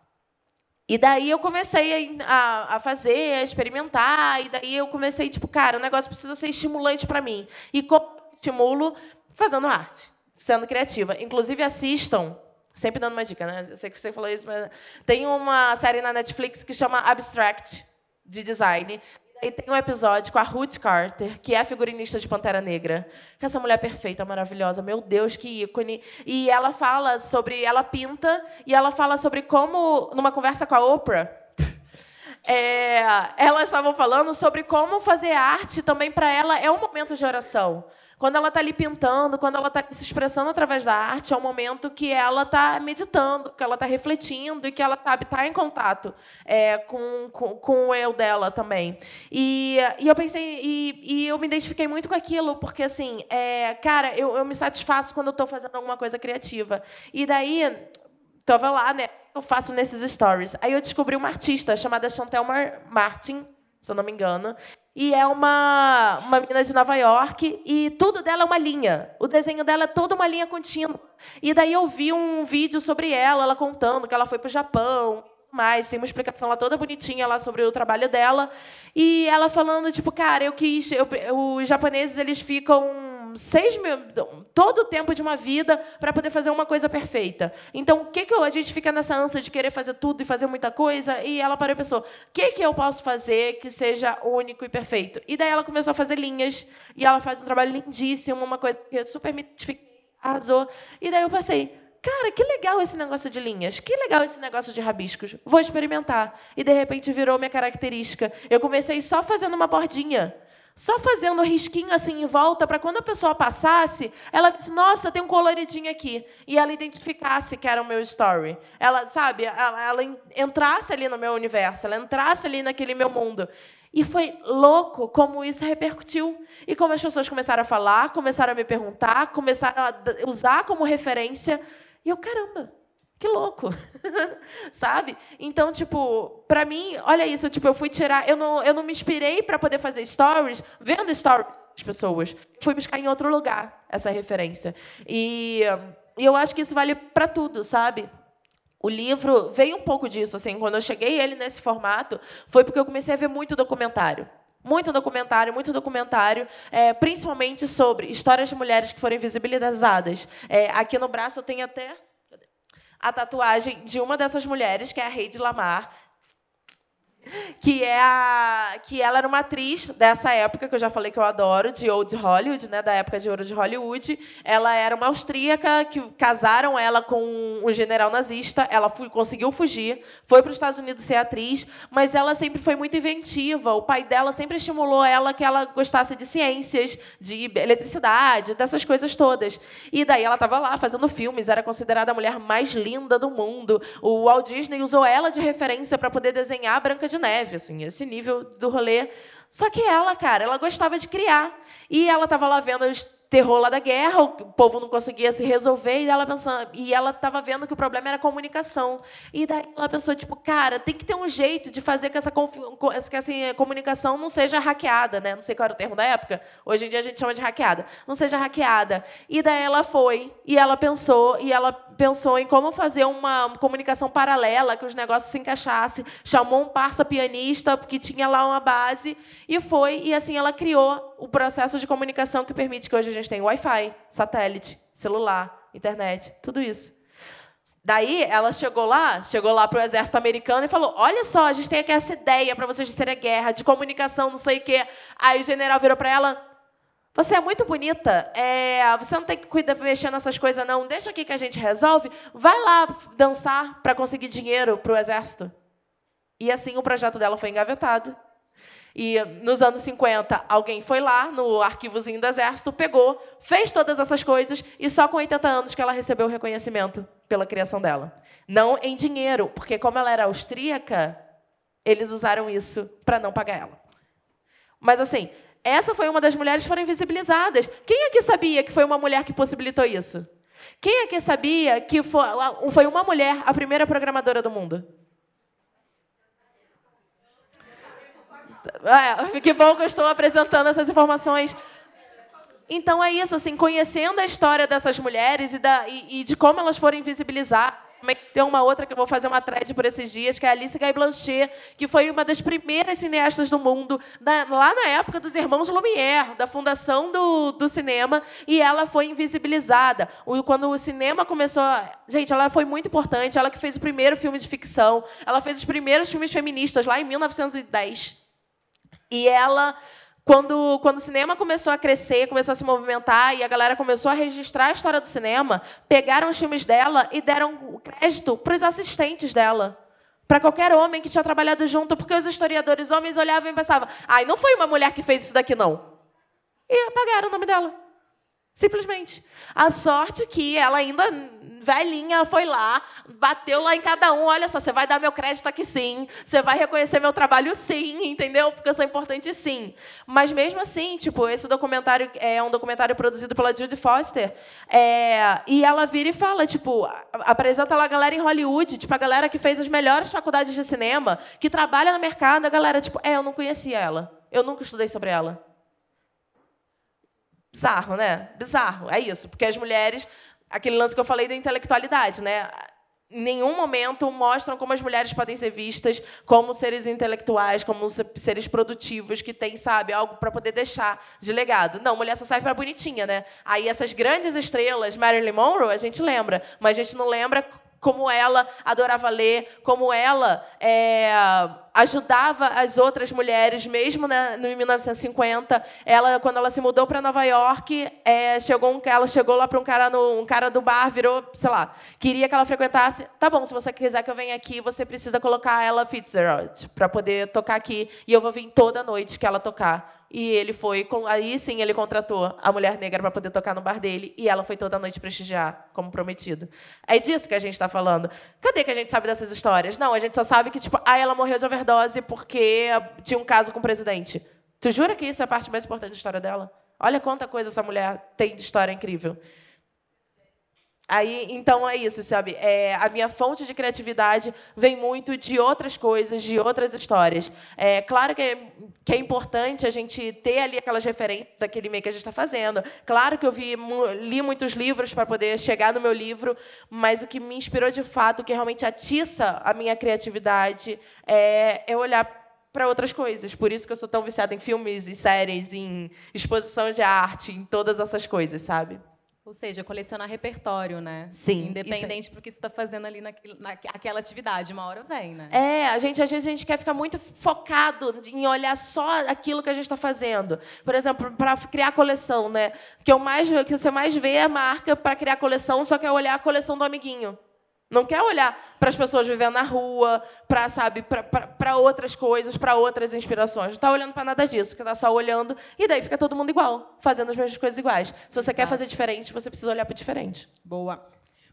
E daí eu comecei a, a, fazer, a experimentar, e daí eu comecei, tipo, cara, o negócio precisa ser estimulante para mim. E como estimulo? Fazendo arte, sendo criativa. Inclusive, assistam, sempre dando uma dica, né? Eu sei que você falou isso, mas tem uma série na Netflix que chama Abstract, de design, e tem um episódio com a Ruth Carter, que é figurinista de Pantera Negra. Que essa mulher perfeita, maravilhosa, meu Deus, que ícone. E ela fala sobre. Ela pinta e ela fala sobre como, numa conversa com a Oprah, é, elas estavam falando sobre como fazer arte também para ela é um momento de oração. Quando ela está ali pintando, quando ela está se expressando através da arte, é um momento que ela está meditando, que ela está refletindo e que ela sabe está em contato é, com, com, com, o eu dela também. E, e eu pensei e, e, eu me identifiquei muito com aquilo, porque assim, é, cara, eu, eu me satisfaço quando eu estou fazendo alguma coisa criativa. E daí estava lá, né? Eu faço nesses stories. Aí eu descobri uma artista chamada Chantel Martin, se eu não me engano, e é uma, uma menina de Nova York, e tudo dela é uma linha. O desenho dela é toda uma linha contínua. E daí eu vi um vídeo sobre ela, ela contando que ela foi para o Japão, mais, tem uma explicação lá toda bonitinha lá sobre o trabalho dela. E ela falando, tipo, cara, eu quis. Eu, os japoneses eles ficam seis todo o tempo de uma vida para poder fazer uma coisa perfeita. Então, o que, que eu, a gente fica nessa ânsia de querer fazer tudo e fazer muita coisa? E ela parou e pensou: o que, que eu posso fazer que seja único e perfeito? E daí ela começou a fazer linhas, e ela faz um trabalho lindíssimo, uma coisa que super me arrasou. E daí eu passei. cara, que legal esse negócio de linhas, que legal esse negócio de rabiscos, vou experimentar. E de repente virou minha característica. Eu comecei só fazendo uma bordinha. Só fazendo risquinho assim em volta, para quando a pessoa passasse, ela disse, nossa, tem um coloridinho aqui. E ela identificasse que era o meu story. Ela, sabe, ela, ela entrasse ali no meu universo, ela entrasse ali naquele meu mundo. E foi louco como isso repercutiu. E como as pessoas começaram a falar, começaram a me perguntar, começaram a usar como referência. E eu, caramba, que louco, sabe? Então, tipo, para mim, olha isso, tipo, eu fui tirar, eu não, eu não me inspirei para poder fazer stories vendo stories das pessoas. Fui buscar em outro lugar essa referência. E, e eu acho que isso vale para tudo, sabe? O livro veio um pouco disso, assim, quando eu cheguei ele nesse formato, foi porque eu comecei a ver muito documentário. Muito documentário, muito documentário, é, principalmente sobre histórias de mulheres que foram invisibilizadas. É, aqui no braço eu tenho até a tatuagem de uma dessas mulheres, que é a Heidi Lamar, que é a que ela era uma atriz dessa época que eu já falei que eu adoro de old Hollywood, né, da época de ouro de Hollywood. Ela era uma austríaca que casaram ela com um general nazista. Ela foi, conseguiu fugir, foi para os Estados Unidos ser atriz, mas ela sempre foi muito inventiva. O pai dela sempre estimulou ela que ela gostasse de ciências, de eletricidade, dessas coisas todas. E daí ela estava lá fazendo filmes, era considerada a mulher mais linda do mundo. O Walt Disney usou ela de referência para poder desenhar a Branca de de neve, assim, esse nível do rolê. Só que ela, cara, ela gostava de criar. E ela estava lá vendo os terror lá da guerra, o povo não conseguia se resolver e ela pensando, e ela estava vendo que o problema era comunicação. E daí ela pensou tipo, cara, tem que ter um jeito de fazer que essa, que essa comunicação não seja hackeada, né? Não sei qual era o termo da época. Hoje em dia a gente chama de hackeada. Não seja hackeada. E daí ela foi e ela pensou e ela pensou em como fazer uma comunicação paralela que os negócios se encaixassem. Chamou um parça pianista que tinha lá uma base e foi e assim ela criou o processo de comunicação que permite que hoje a gente tenha Wi-Fi, satélite, celular, internet, tudo isso. Daí ela chegou lá, chegou lá para o exército americano e falou: Olha só, a gente tem aqui essa ideia para vocês terem guerra, de comunicação, não sei o quê. Aí o general virou para ela: Você é muito bonita, é, você não tem que cuidar mexer nessas coisas, não. Deixa aqui que a gente resolve. Vai lá dançar para conseguir dinheiro para o exército. E assim o projeto dela foi engavetado. E nos anos 50, alguém foi lá no arquivozinho do Exército, pegou, fez todas essas coisas e só com 80 anos que ela recebeu o reconhecimento pela criação dela. Não em dinheiro, porque como ela era austríaca, eles usaram isso para não pagar ela. Mas assim, essa foi uma das mulheres que foram invisibilizadas. Quem aqui sabia que foi uma mulher que possibilitou isso? Quem aqui sabia que foi uma mulher a primeira programadora do mundo? É, que bom que eu estou apresentando essas informações. Então é isso, assim, conhecendo a história dessas mulheres e, da, e, e de como elas foram invisibilizadas. Tem uma outra que eu vou fazer uma thread por esses dias, que é a Alice Guy Blanchet, que foi uma das primeiras cineastas do mundo, da, lá na época dos irmãos Lumière, da fundação do, do cinema, e ela foi invisibilizada. O, quando o cinema começou. Gente, ela foi muito importante, ela que fez o primeiro filme de ficção, ela fez os primeiros filmes feministas lá em 1910. E ela, quando, quando o cinema começou a crescer, começou a se movimentar e a galera começou a registrar a história do cinema, pegaram os filmes dela e deram crédito para os assistentes dela. Para qualquer homem que tinha trabalhado junto, porque os historiadores homens olhavam e pensavam: ai, não foi uma mulher que fez isso daqui, não. E apagaram o nome dela. Simplesmente. A sorte que ela ainda, velhinha, foi lá, bateu lá em cada um. Olha só, você vai dar meu crédito aqui sim. Você vai reconhecer meu trabalho sim, entendeu? Porque eu sou importante sim. Mas mesmo assim, tipo, esse documentário é um documentário produzido pela Judy Foster. É, e ela vira e fala, tipo, apresenta lá a galera em Hollywood, tipo, a galera que fez as melhores faculdades de cinema, que trabalha no mercado, a galera, tipo, é, eu não conhecia ela. Eu nunca estudei sobre ela. Bizarro, né? Bizarro. É isso. Porque as mulheres, aquele lance que eu falei da intelectualidade, né? Em nenhum momento mostram como as mulheres podem ser vistas como seres intelectuais, como seres produtivos, que têm, sabe, algo para poder deixar de legado. Não, mulher só serve para bonitinha, né? Aí essas grandes estrelas, Marilyn Monroe, a gente lembra, mas a gente não lembra como ela adorava ler, como ela é, ajudava as outras mulheres, mesmo né, no 1950. Ela, quando ela se mudou para Nova York, é, chegou um, ela chegou lá para um cara no, um cara do bar, virou, sei lá, queria que ela frequentasse. Tá bom, se você quiser que eu venha aqui, você precisa colocar ela Fitzgerald para poder tocar aqui e eu vou vir toda noite que ela tocar. E ele foi, aí sim ele contratou a mulher negra para poder tocar no bar dele, e ela foi toda noite prestigiar, como prometido. É disso que a gente está falando. Cadê que a gente sabe dessas histórias? Não, a gente só sabe que, tipo, ah, ela morreu de overdose porque tinha um caso com o presidente. Tu jura que isso é a parte mais importante da história dela? Olha quanta coisa essa mulher tem de história incrível. Aí, então é isso, sabe? É, a minha fonte de criatividade vem muito de outras coisas, de outras histórias. É claro que é, que é importante a gente ter ali aquelas referências daquele meio que a gente está fazendo. Claro que eu vi, li muitos livros para poder chegar no meu livro, mas o que me inspirou de fato, o que realmente atiça a minha criatividade, é, é olhar para outras coisas. Por isso que eu sou tão viciada em filmes e séries, em exposição de arte, em todas essas coisas, sabe? Ou seja, colecionar repertório, né? Sim. Independente do que você está fazendo ali naquilo, naquela atividade, uma hora vem, né? É, a gente às vezes a gente quer ficar muito focado em olhar só aquilo que a gente está fazendo. Por exemplo, para criar coleção, né? Que eu mais que você mais vê é marca para criar coleção, só quer olhar a coleção do amiguinho. Não quer olhar para as pessoas vivendo na rua, para sabe, para outras coisas, para outras inspirações. Não está olhando para nada disso, que está só olhando e daí fica todo mundo igual, fazendo as mesmas coisas iguais. Se você Exato. quer fazer diferente, você precisa olhar para diferente. Boa.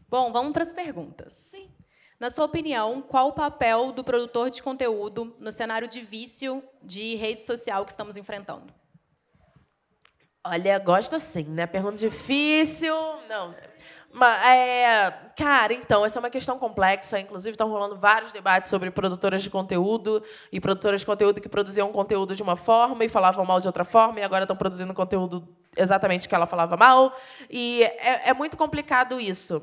Bom, vamos para as perguntas. Sim. Na sua opinião, qual o papel do produtor de conteúdo no cenário de vício de rede social que estamos enfrentando? Olha, gosta sim, né? Pergunta difícil. Não. É, cara, então, essa é uma questão complexa. Inclusive, estão rolando vários debates sobre produtoras de conteúdo e produtoras de conteúdo que produziam conteúdo de uma forma e falavam mal de outra forma, e agora estão produzindo conteúdo exatamente que ela falava mal. E é, é muito complicado isso.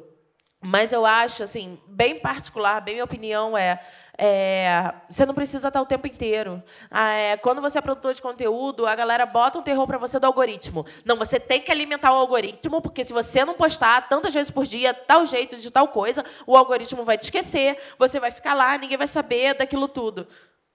Mas eu acho, assim, bem particular, bem minha opinião é é, você não precisa estar o tempo inteiro. Ah, é, quando você é produtor de conteúdo, a galera bota um terror para você do algoritmo. Não, você tem que alimentar o algoritmo, porque se você não postar tantas vezes por dia, tal jeito de tal coisa, o algoritmo vai te esquecer, você vai ficar lá, ninguém vai saber daquilo tudo.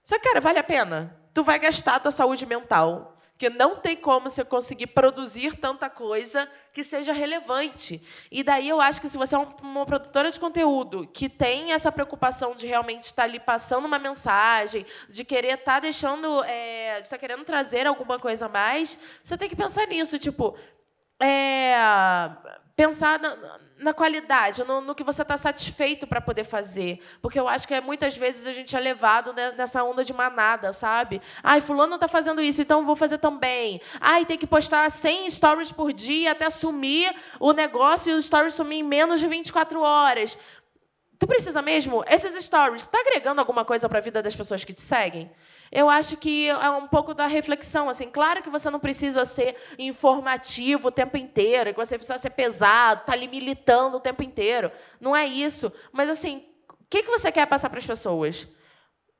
Só que, cara, vale a pena. Tu vai gastar a tua saúde mental que não tem como você conseguir produzir tanta coisa que seja relevante. E daí eu acho que se você é uma produtora de conteúdo que tem essa preocupação de realmente estar ali passando uma mensagem, de querer estar deixando, é, de estar querendo trazer alguma coisa a mais, você tem que pensar nisso, tipo, é, pensar na, na qualidade, no, no, que você está satisfeito para poder fazer. Porque eu acho que é, muitas vezes a gente é levado nessa onda de manada, sabe? Ai, fulano está fazendo isso, então vou fazer também. Ai, tem que postar 100 stories por dia até sumir o negócio e os stories sumir em menos de 24 horas. Tu precisa mesmo? Esses stories, está agregando alguma coisa para a vida das pessoas que te seguem? Eu acho que é um pouco da reflexão. Assim, claro que você não precisa ser informativo o tempo inteiro, que você precisa ser pesado, estar tá ali militando o tempo inteiro. Não é isso. Mas, assim, o que, que você quer passar para as pessoas?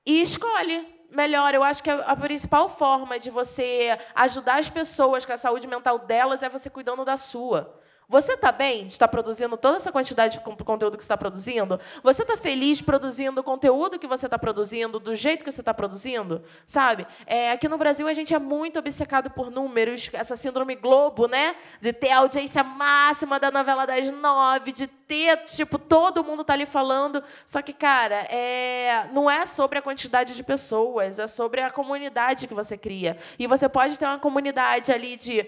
E escolhe melhor. Eu acho que a principal forma de você ajudar as pessoas com a saúde mental delas é você cuidando da sua. Você está bem de estar produzindo toda essa quantidade de conteúdo que está produzindo? Você está feliz produzindo o conteúdo que você está produzindo, do jeito que você está produzindo? Sabe? É, aqui no Brasil, a gente é muito obcecado por números, essa síndrome Globo, né? De ter a audiência máxima da novela das nove, de ter, tipo, todo mundo tá ali falando. Só que, cara, é, não é sobre a quantidade de pessoas, é sobre a comunidade que você cria. E você pode ter uma comunidade ali de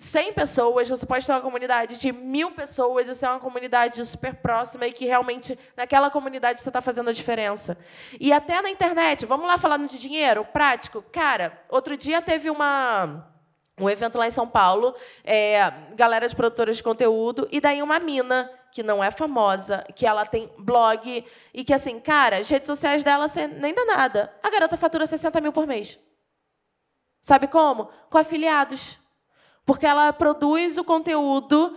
100 pessoas, você pode ter uma comunidade de mil pessoas, você é uma comunidade super próxima e que realmente naquela comunidade você está fazendo a diferença. E até na internet, vamos lá falando de dinheiro, prático. Cara, outro dia teve uma um evento lá em São Paulo, é, galera de produtoras de conteúdo, e daí uma mina que não é famosa, que ela tem blog, e que, assim, cara, as redes sociais dela nem dá nada. A garota fatura 60 mil por mês. Sabe como? Com afiliados. Porque ela produz o conteúdo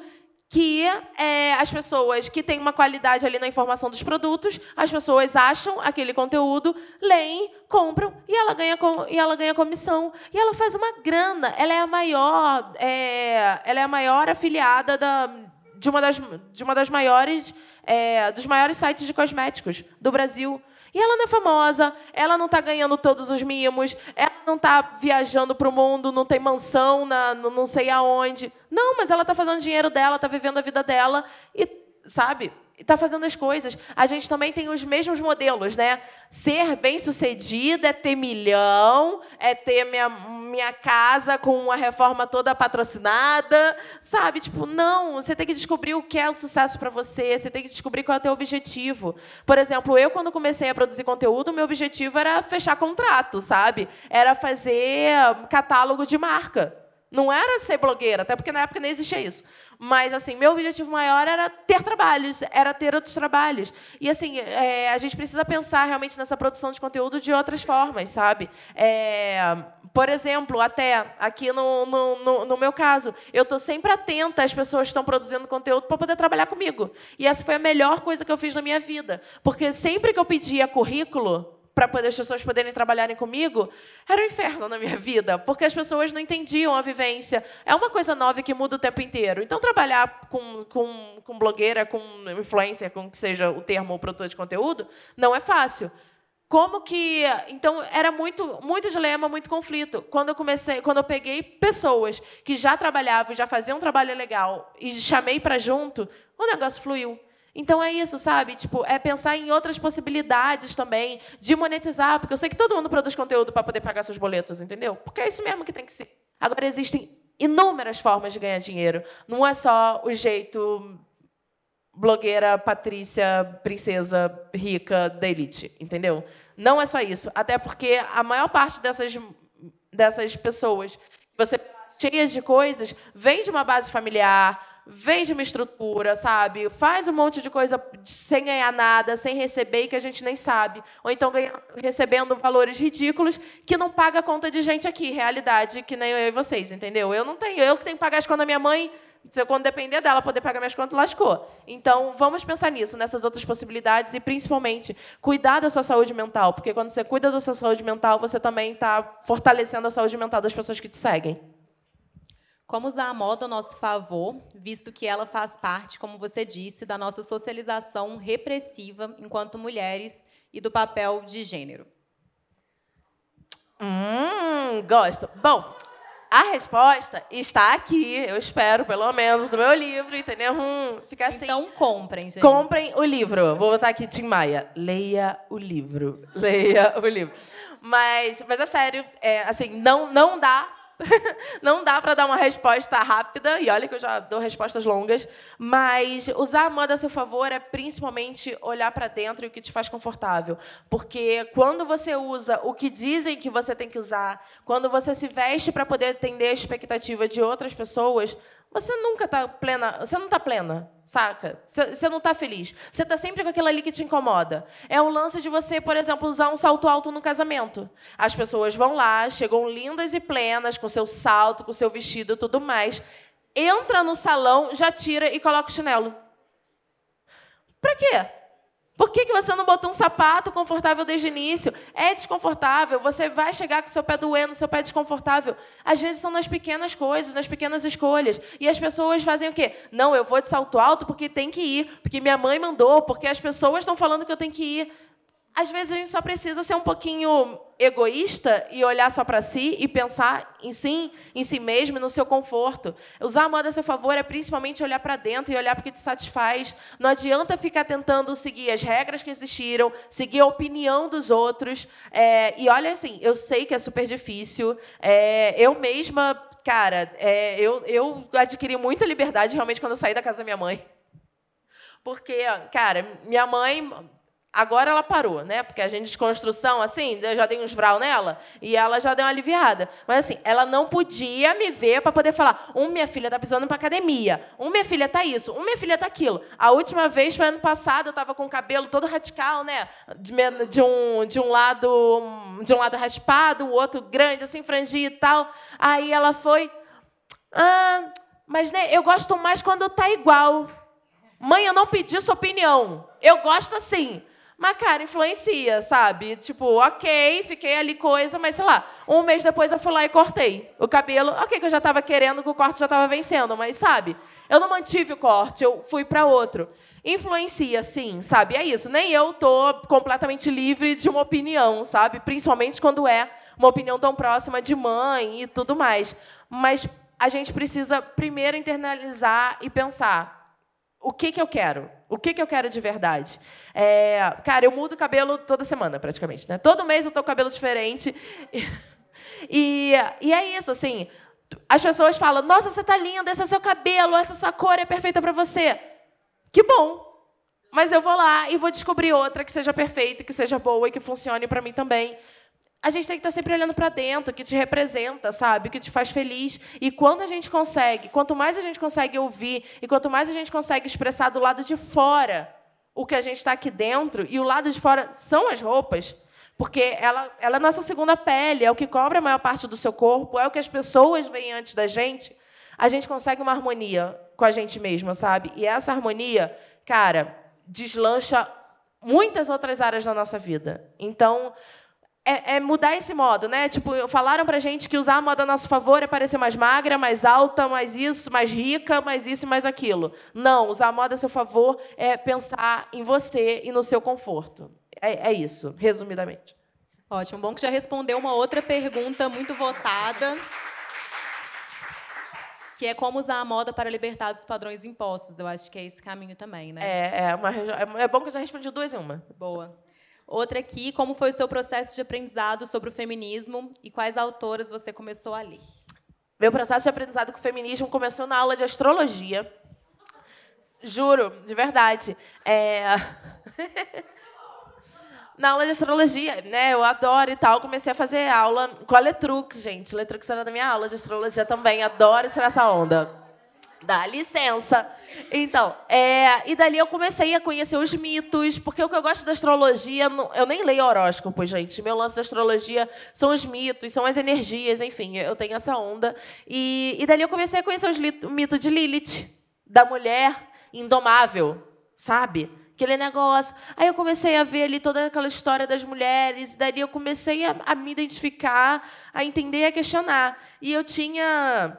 que é, as pessoas que têm uma qualidade ali na informação dos produtos, as pessoas acham aquele conteúdo, leem, compram e ela ganha e ela ganha comissão e ela faz uma grana. Ela é a maior, é, ela é a maior afiliada da de uma das, de uma das maiores, é, dos maiores sites de cosméticos do Brasil. E ela não é famosa, ela não está ganhando todos os mimos, ela não está viajando para o mundo, não tem mansão na, não sei aonde. Não, mas ela está fazendo dinheiro dela, está vivendo a vida dela e, sabe, está fazendo as coisas. A gente também tem os mesmos modelos, né? Ser bem-sucedida é ter milhão, é ter minha, minha casa com uma reforma toda patrocinada, sabe? Tipo, não, você tem que descobrir o que é o sucesso para você, você tem que descobrir qual é o teu objetivo. Por exemplo, eu quando comecei a produzir conteúdo, meu objetivo era fechar contrato, sabe? Era fazer catálogo de marca. Não era ser blogueira, até porque na época nem existia isso. Mas, assim, meu objetivo maior era ter trabalhos, era ter outros trabalhos. E, assim, é, a gente precisa pensar realmente nessa produção de conteúdo de outras formas, sabe? É, por exemplo, até aqui no, no, no, no meu caso, eu estou sempre atenta às pessoas que estão produzindo conteúdo para poder trabalhar comigo. E essa foi a melhor coisa que eu fiz na minha vida. Porque sempre que eu pedia currículo, para poder as pessoas poderem trabalharem comigo, era um inferno na minha vida, porque as pessoas não entendiam a vivência. É uma coisa nova que muda o tempo inteiro. Então, trabalhar com, com, com blogueira, com influencer, com que seja o termo produtor de conteúdo, não é fácil. Como que. Então, era muito, muito dilema, muito conflito. Quando eu comecei, quando eu peguei pessoas que já trabalhavam, já faziam um trabalho legal e chamei para junto, o negócio fluiu. Então é isso, sabe? Tipo, é pensar em outras possibilidades também de monetizar, porque eu sei que todo mundo produz conteúdo para poder pagar seus boletos, entendeu? Porque é isso mesmo que tem que ser. Agora existem inúmeras formas de ganhar dinheiro. Não é só o jeito blogueira, Patrícia, princesa rica da elite, entendeu? Não é só isso. Até porque a maior parte dessas, dessas pessoas, você cheias de coisas, vem de uma base familiar, vende uma estrutura, sabe? Faz um monte de coisa sem ganhar nada, sem receber e que a gente nem sabe. Ou então ganha, recebendo valores ridículos que não paga a conta de gente aqui, realidade que nem eu e vocês, entendeu? Eu não tenho, eu que tenho que pagar as contas da minha mãe, se quando depender dela poder pagar minhas contas, lascou. Então, vamos pensar nisso, nessas outras possibilidades e, principalmente, cuidar da sua saúde mental, porque quando você cuida da sua saúde mental, você também está fortalecendo a saúde mental das pessoas que te seguem. Como usar a moda a nosso favor, visto que ela faz parte, como você disse, da nossa socialização repressiva enquanto mulheres e do papel de gênero? Hum, gosto. Bom, a resposta está aqui, eu espero, pelo menos, no meu livro, entendeu? Hum, fica assim. Então comprem, gente. Comprem o livro. Vou botar aqui, Tim Maia. Leia o livro. Leia o livro. Mas, mas é sério, é, assim, não, não dá não dá para dar uma resposta rápida, e olha que eu já dou respostas longas, mas usar a moda a seu favor é principalmente olhar para dentro e o que te faz confortável. Porque quando você usa o que dizem que você tem que usar, quando você se veste para poder atender a expectativa de outras pessoas, você nunca está plena, você não está plena, saca? Você não está feliz. Você está sempre com aquilo ali que te incomoda. É o lance de você, por exemplo, usar um salto alto no casamento. As pessoas vão lá, chegam lindas e plenas, com seu salto, com seu vestido e tudo mais. Entra no salão, já tira e coloca o chinelo. Para quê? Por que, que você não botou um sapato confortável desde o início? É desconfortável, você vai chegar com seu pé doendo, seu pé desconfortável. Às vezes são nas pequenas coisas, nas pequenas escolhas. E as pessoas fazem o quê? Não, eu vou de salto alto porque tem que ir, porque minha mãe mandou, porque as pessoas estão falando que eu tenho que ir às vezes a gente só precisa ser um pouquinho egoísta e olhar só para si e pensar em si, em si mesmo no seu conforto. Usar a moda a seu favor é principalmente olhar para dentro e olhar para o que te satisfaz. Não adianta ficar tentando seguir as regras que existiram, seguir a opinião dos outros. É, e olha assim, eu sei que é super difícil. É, eu mesma, cara, é, eu, eu adquiri muita liberdade realmente quando eu saí da casa da minha mãe. Porque, cara, minha mãe Agora ela parou, né? Porque a gente de construção, assim, já dei uns vral nela e ela já deu uma aliviada. Mas assim, ela não podia me ver para poder falar: um, minha filha tá precisando para academia, um, minha filha tá isso, um, minha filha tá aquilo. A última vez foi ano passado, eu estava com o cabelo todo radical, né? De, de, um, de um lado de um lado raspado, o outro grande, assim, frangido e tal. Aí ela foi. Ah, mas né, eu gosto mais quando tá igual. Mãe, eu não pedi sua opinião. Eu gosto assim. Mas, cara, influencia, sabe? Tipo, ok, fiquei ali coisa, mas sei lá, um mês depois eu fui lá e cortei o cabelo. Ok, que eu já estava querendo, que o corte já estava vencendo, mas sabe? Eu não mantive o corte, eu fui para outro. Influencia, sim, sabe? É isso. Nem eu tô completamente livre de uma opinião, sabe? Principalmente quando é uma opinião tão próxima de mãe e tudo mais. Mas a gente precisa primeiro internalizar e pensar o que, que eu quero? O que, que eu quero de verdade? É, cara, eu mudo o cabelo toda semana, praticamente. Né? Todo mês eu tô com cabelo diferente. E, e é isso, assim. As pessoas falam: Nossa, você tá linda, esse é seu cabelo, essa sua cor é perfeita para você. Que bom. Mas eu vou lá e vou descobrir outra que seja perfeita, que seja boa e que funcione para mim também a gente tem que estar sempre olhando para dentro, que te representa, sabe? Que te faz feliz. E quando a gente consegue, quanto mais a gente consegue ouvir e quanto mais a gente consegue expressar do lado de fora o que a gente está aqui dentro, e o lado de fora são as roupas, porque ela, ela é a nossa segunda pele, é o que cobre a maior parte do seu corpo, é o que as pessoas veem antes da gente, a gente consegue uma harmonia com a gente mesma, sabe? E essa harmonia, cara, deslancha muitas outras áreas da nossa vida. Então, é, é, mudar esse modo, né? Tipo, falaram pra gente que usar a moda a nosso favor é parecer mais magra, mais alta, mais isso, mais rica, mais isso e mais aquilo. Não, usar a moda a seu favor é pensar em você e no seu conforto. É, é isso, resumidamente. Ótimo, bom que já respondeu uma outra pergunta muito votada, que é como usar a moda para libertar dos padrões impostos. Eu acho que é esse caminho também, né? É, é, uma, é bom que eu já respondi duas em uma. Boa. Outra aqui, como foi o seu processo de aprendizado sobre o feminismo e quais autoras você começou a ler? Meu processo de aprendizado com o feminismo começou na aula de astrologia. Juro, de verdade. É... na aula de astrologia, né? Eu adoro e tal. Comecei a fazer aula com a Letrux, gente. Letrux era da minha aula de astrologia também. Adoro tirar essa onda. Dá licença. Então, é, e dali eu comecei a conhecer os mitos, porque o que eu gosto da astrologia, eu nem leio horóscopo, gente. Meu lance da astrologia são os mitos, são as energias, enfim, eu tenho essa onda. E, e dali eu comecei a conhecer os, o mito de Lilith, da mulher indomável, sabe? Aquele negócio. Aí eu comecei a ver ali toda aquela história das mulheres, e dali eu comecei a, a me identificar, a entender, a questionar. E eu tinha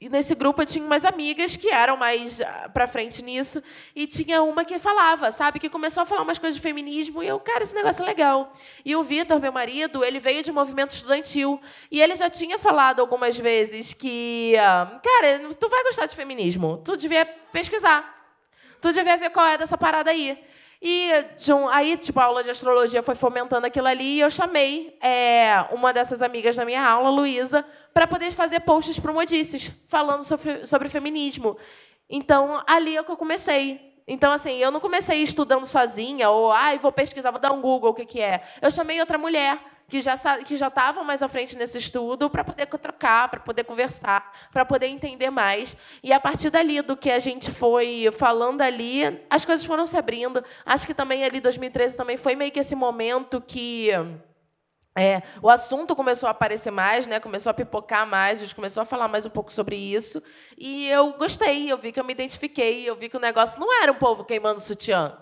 e nesse grupo eu tinha umas amigas que eram mais ah, para frente nisso, e tinha uma que falava, sabe, que começou a falar umas coisas de feminismo, e eu, cara, esse negócio é legal. E o Vitor, meu marido, ele veio de movimento estudantil, e ele já tinha falado algumas vezes que, ah, cara, tu vai gostar de feminismo, tu devia pesquisar, tu devia ver qual é dessa parada aí. E aí, tipo, a aula de astrologia foi fomentando aquilo ali e eu chamei é, uma dessas amigas da minha aula, Luísa, para poder fazer posts para Modices, falando sobre, sobre feminismo. Então, ali é que eu comecei. Então, assim, eu não comecei estudando sozinha, ou, ah, vou pesquisar, vou dar um Google, o que, que é. Eu chamei outra mulher que já que já estavam mais à frente nesse estudo para poder trocar, para poder conversar, para poder entender mais. E a partir dali do que a gente foi falando ali, as coisas foram se abrindo. Acho que também ali 2013 também foi meio que esse momento que é, o assunto começou a aparecer mais, né? começou a pipocar mais, a gente começou a falar mais um pouco sobre isso. E eu gostei, eu vi que eu me identifiquei, eu vi que o negócio não era um povo queimando sutiã.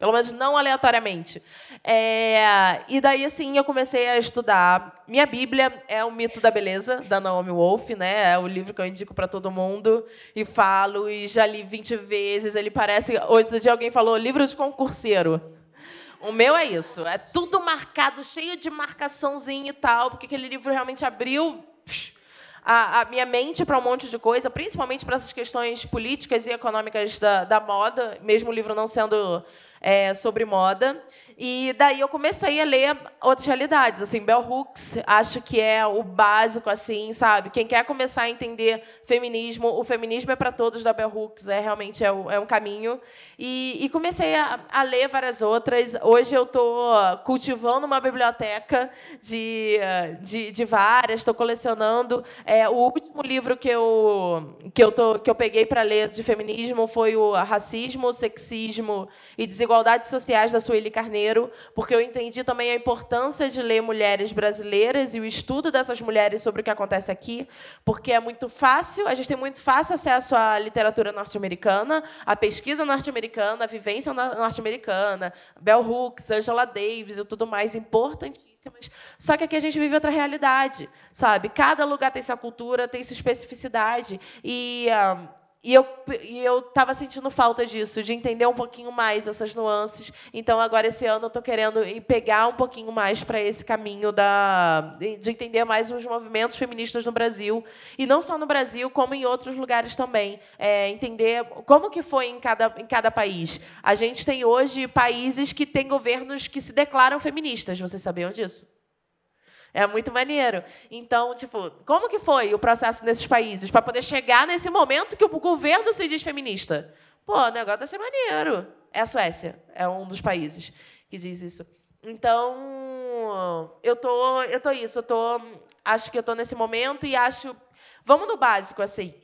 Pelo menos não aleatoriamente. É, e daí, assim, eu comecei a estudar. Minha Bíblia é o Mito da Beleza, da Naomi Wolf, né? É o livro que eu indico para todo mundo. E falo, e já li 20 vezes. Ele parece. Hoje dia alguém falou livro de concurseiro. O meu é isso. É tudo marcado, cheio de marcaçãozinha e tal, porque aquele livro realmente abriu. A, a, minha mente para um monte de coisa, principalmente para essas questões políticas e econômicas da, da moda, mesmo o livro não sendo é, sobre moda. E daí eu comecei a ler outras realidades, assim, Bell Hooks, acho que é o básico, assim, sabe? Quem quer começar a entender feminismo, o feminismo é para todos da Bell Hooks, é realmente é, é um caminho. E, e comecei a, a, ler várias outras. Hoje eu estou cultivando uma biblioteca de, de, de várias, estou colecionando. É, o último livro que eu, que eu, tô, que eu peguei para ler de feminismo foi o Racismo, Sexismo e Desigualdade Desigualdades Sociais, da Sueli Carneiro, porque eu entendi também a importância de ler mulheres brasileiras e o estudo dessas mulheres sobre o que acontece aqui, porque é muito fácil, a gente tem muito fácil acesso à literatura norte-americana, à pesquisa norte-americana, à vivência norte-americana, Bell Hooks, Angela Davis e tudo mais, importantíssimas. Só que aqui a gente vive outra realidade, sabe? Cada lugar tem sua cultura, tem sua especificidade. E uh, e eu e eu estava sentindo falta disso, de entender um pouquinho mais essas nuances. Então agora esse ano eu estou querendo pegar um pouquinho mais para esse caminho da de entender mais os movimentos feministas no Brasil e não só no Brasil, como em outros lugares também. É, entender como que foi em cada em cada país. A gente tem hoje países que têm governos que se declaram feministas. Vocês sabiam disso? É muito maneiro. Então, tipo, como que foi o processo nesses países para poder chegar nesse momento que o governo se diz feminista? Pô, o negócio deve ser maneiro. É a Suécia, é um dos países que diz isso. Então, eu tô, eu tô isso, eu tô, acho que eu tô nesse momento e acho, vamos no básico assim.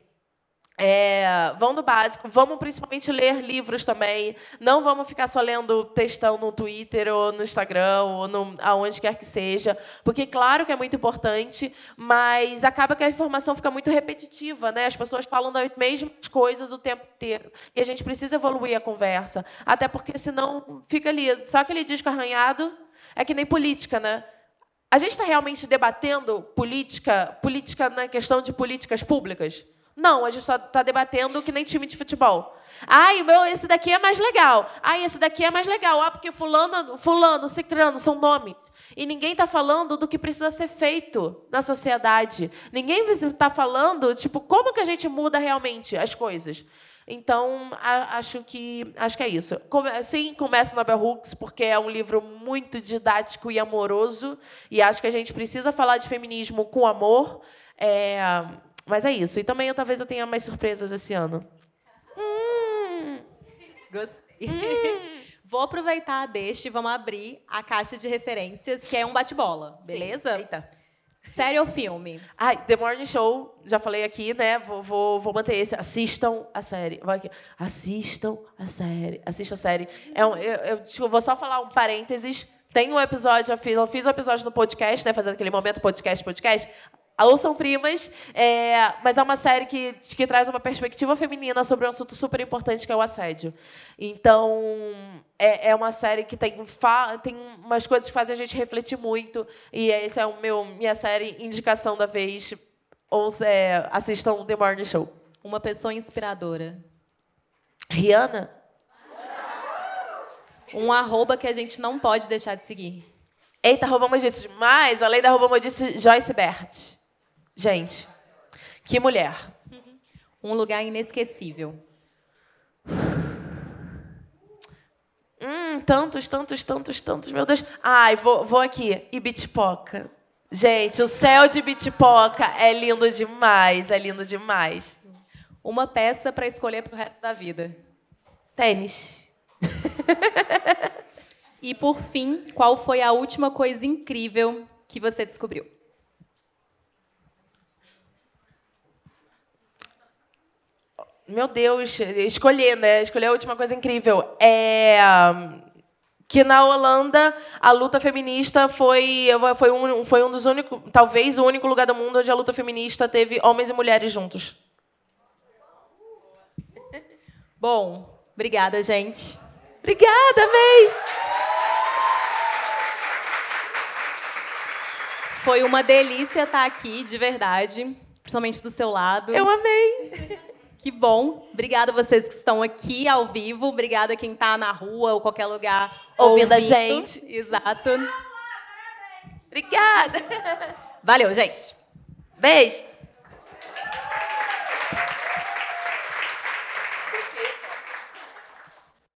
É, vão do básico, vamos principalmente ler livros também. Não vamos ficar só lendo textão no Twitter ou no Instagram ou no, aonde quer que seja, porque claro que é muito importante, mas acaba que a informação fica muito repetitiva, né? As pessoas falam das mesmas coisas o tempo inteiro e a gente precisa evoluir a conversa, até porque senão fica ali só aquele disco arranhado. É que nem política, né? A gente está realmente debatendo política, política na questão de políticas públicas. Não, a gente só está debatendo que nem time de futebol. Ai, meu, esse daqui é mais legal. Ai, esse daqui é mais legal. Ah, porque fulano, fulano, cicrano são nomes. E ninguém está falando do que precisa ser feito na sociedade. Ninguém está falando, tipo, como que a gente muda realmente as coisas. Então, acho que acho que é isso. Sim, começa na Bell Hooks, porque é um livro muito didático e amoroso. E acho que a gente precisa falar de feminismo com amor. É, mas é isso. E também talvez eu tenha mais surpresas esse ano. Hum. Gostei. Hum. Vou aproveitar deste e vamos abrir a caixa de referências, que é um bate-bola, beleza? Sim. Eita. Série ou filme? Ai, The Morning Show, já falei aqui, né? Vou, vou, vou manter esse. Assistam a série. Vai aqui. Assistam a série. Assista a série. É um, eu, eu, eu vou só falar um parênteses. Tem um episódio, eu fiz, eu fiz um episódio no podcast, né? Fazendo aquele momento podcast, podcast. Ouçam Primas, é, mas é uma série que, que traz uma perspectiva feminina sobre um assunto super importante que é o assédio. Então, é, é uma série que tem, tem umas coisas que fazem a gente refletir muito, e essa é o meu, minha série indicação da vez. Ou é, assistam The Morning Show. Uma pessoa inspiradora. Rihanna? Um arroba que a gente não pode deixar de seguir. Eita, arroba modice demais. Além da arroba modice, Joyce Bert. Gente, que mulher. Um lugar inesquecível. Hum, tantos, tantos, tantos, tantos, meu Deus. Ai, vou, vou aqui. Ibitipoca. Gente, o céu de Ibitipoca é lindo demais, é lindo demais. Uma peça para escolher para o resto da vida. Tênis. e por fim, qual foi a última coisa incrível que você descobriu? Meu Deus, escolher, né? Escolher a última coisa incrível. É que na Holanda a luta feminista foi foi um, foi um dos únicos, talvez o único lugar do mundo onde a luta feminista teve homens e mulheres juntos. Bom, obrigada, gente. Obrigada, May. Foi uma delícia estar aqui, de verdade, principalmente do seu lado. Eu amei. Que bom. Obrigada a vocês que estão aqui ao vivo. Obrigada a quem está na rua ou qualquer lugar ouvindo, ouvindo a gente. Exato. Obrigada. Valeu, gente. Beijo.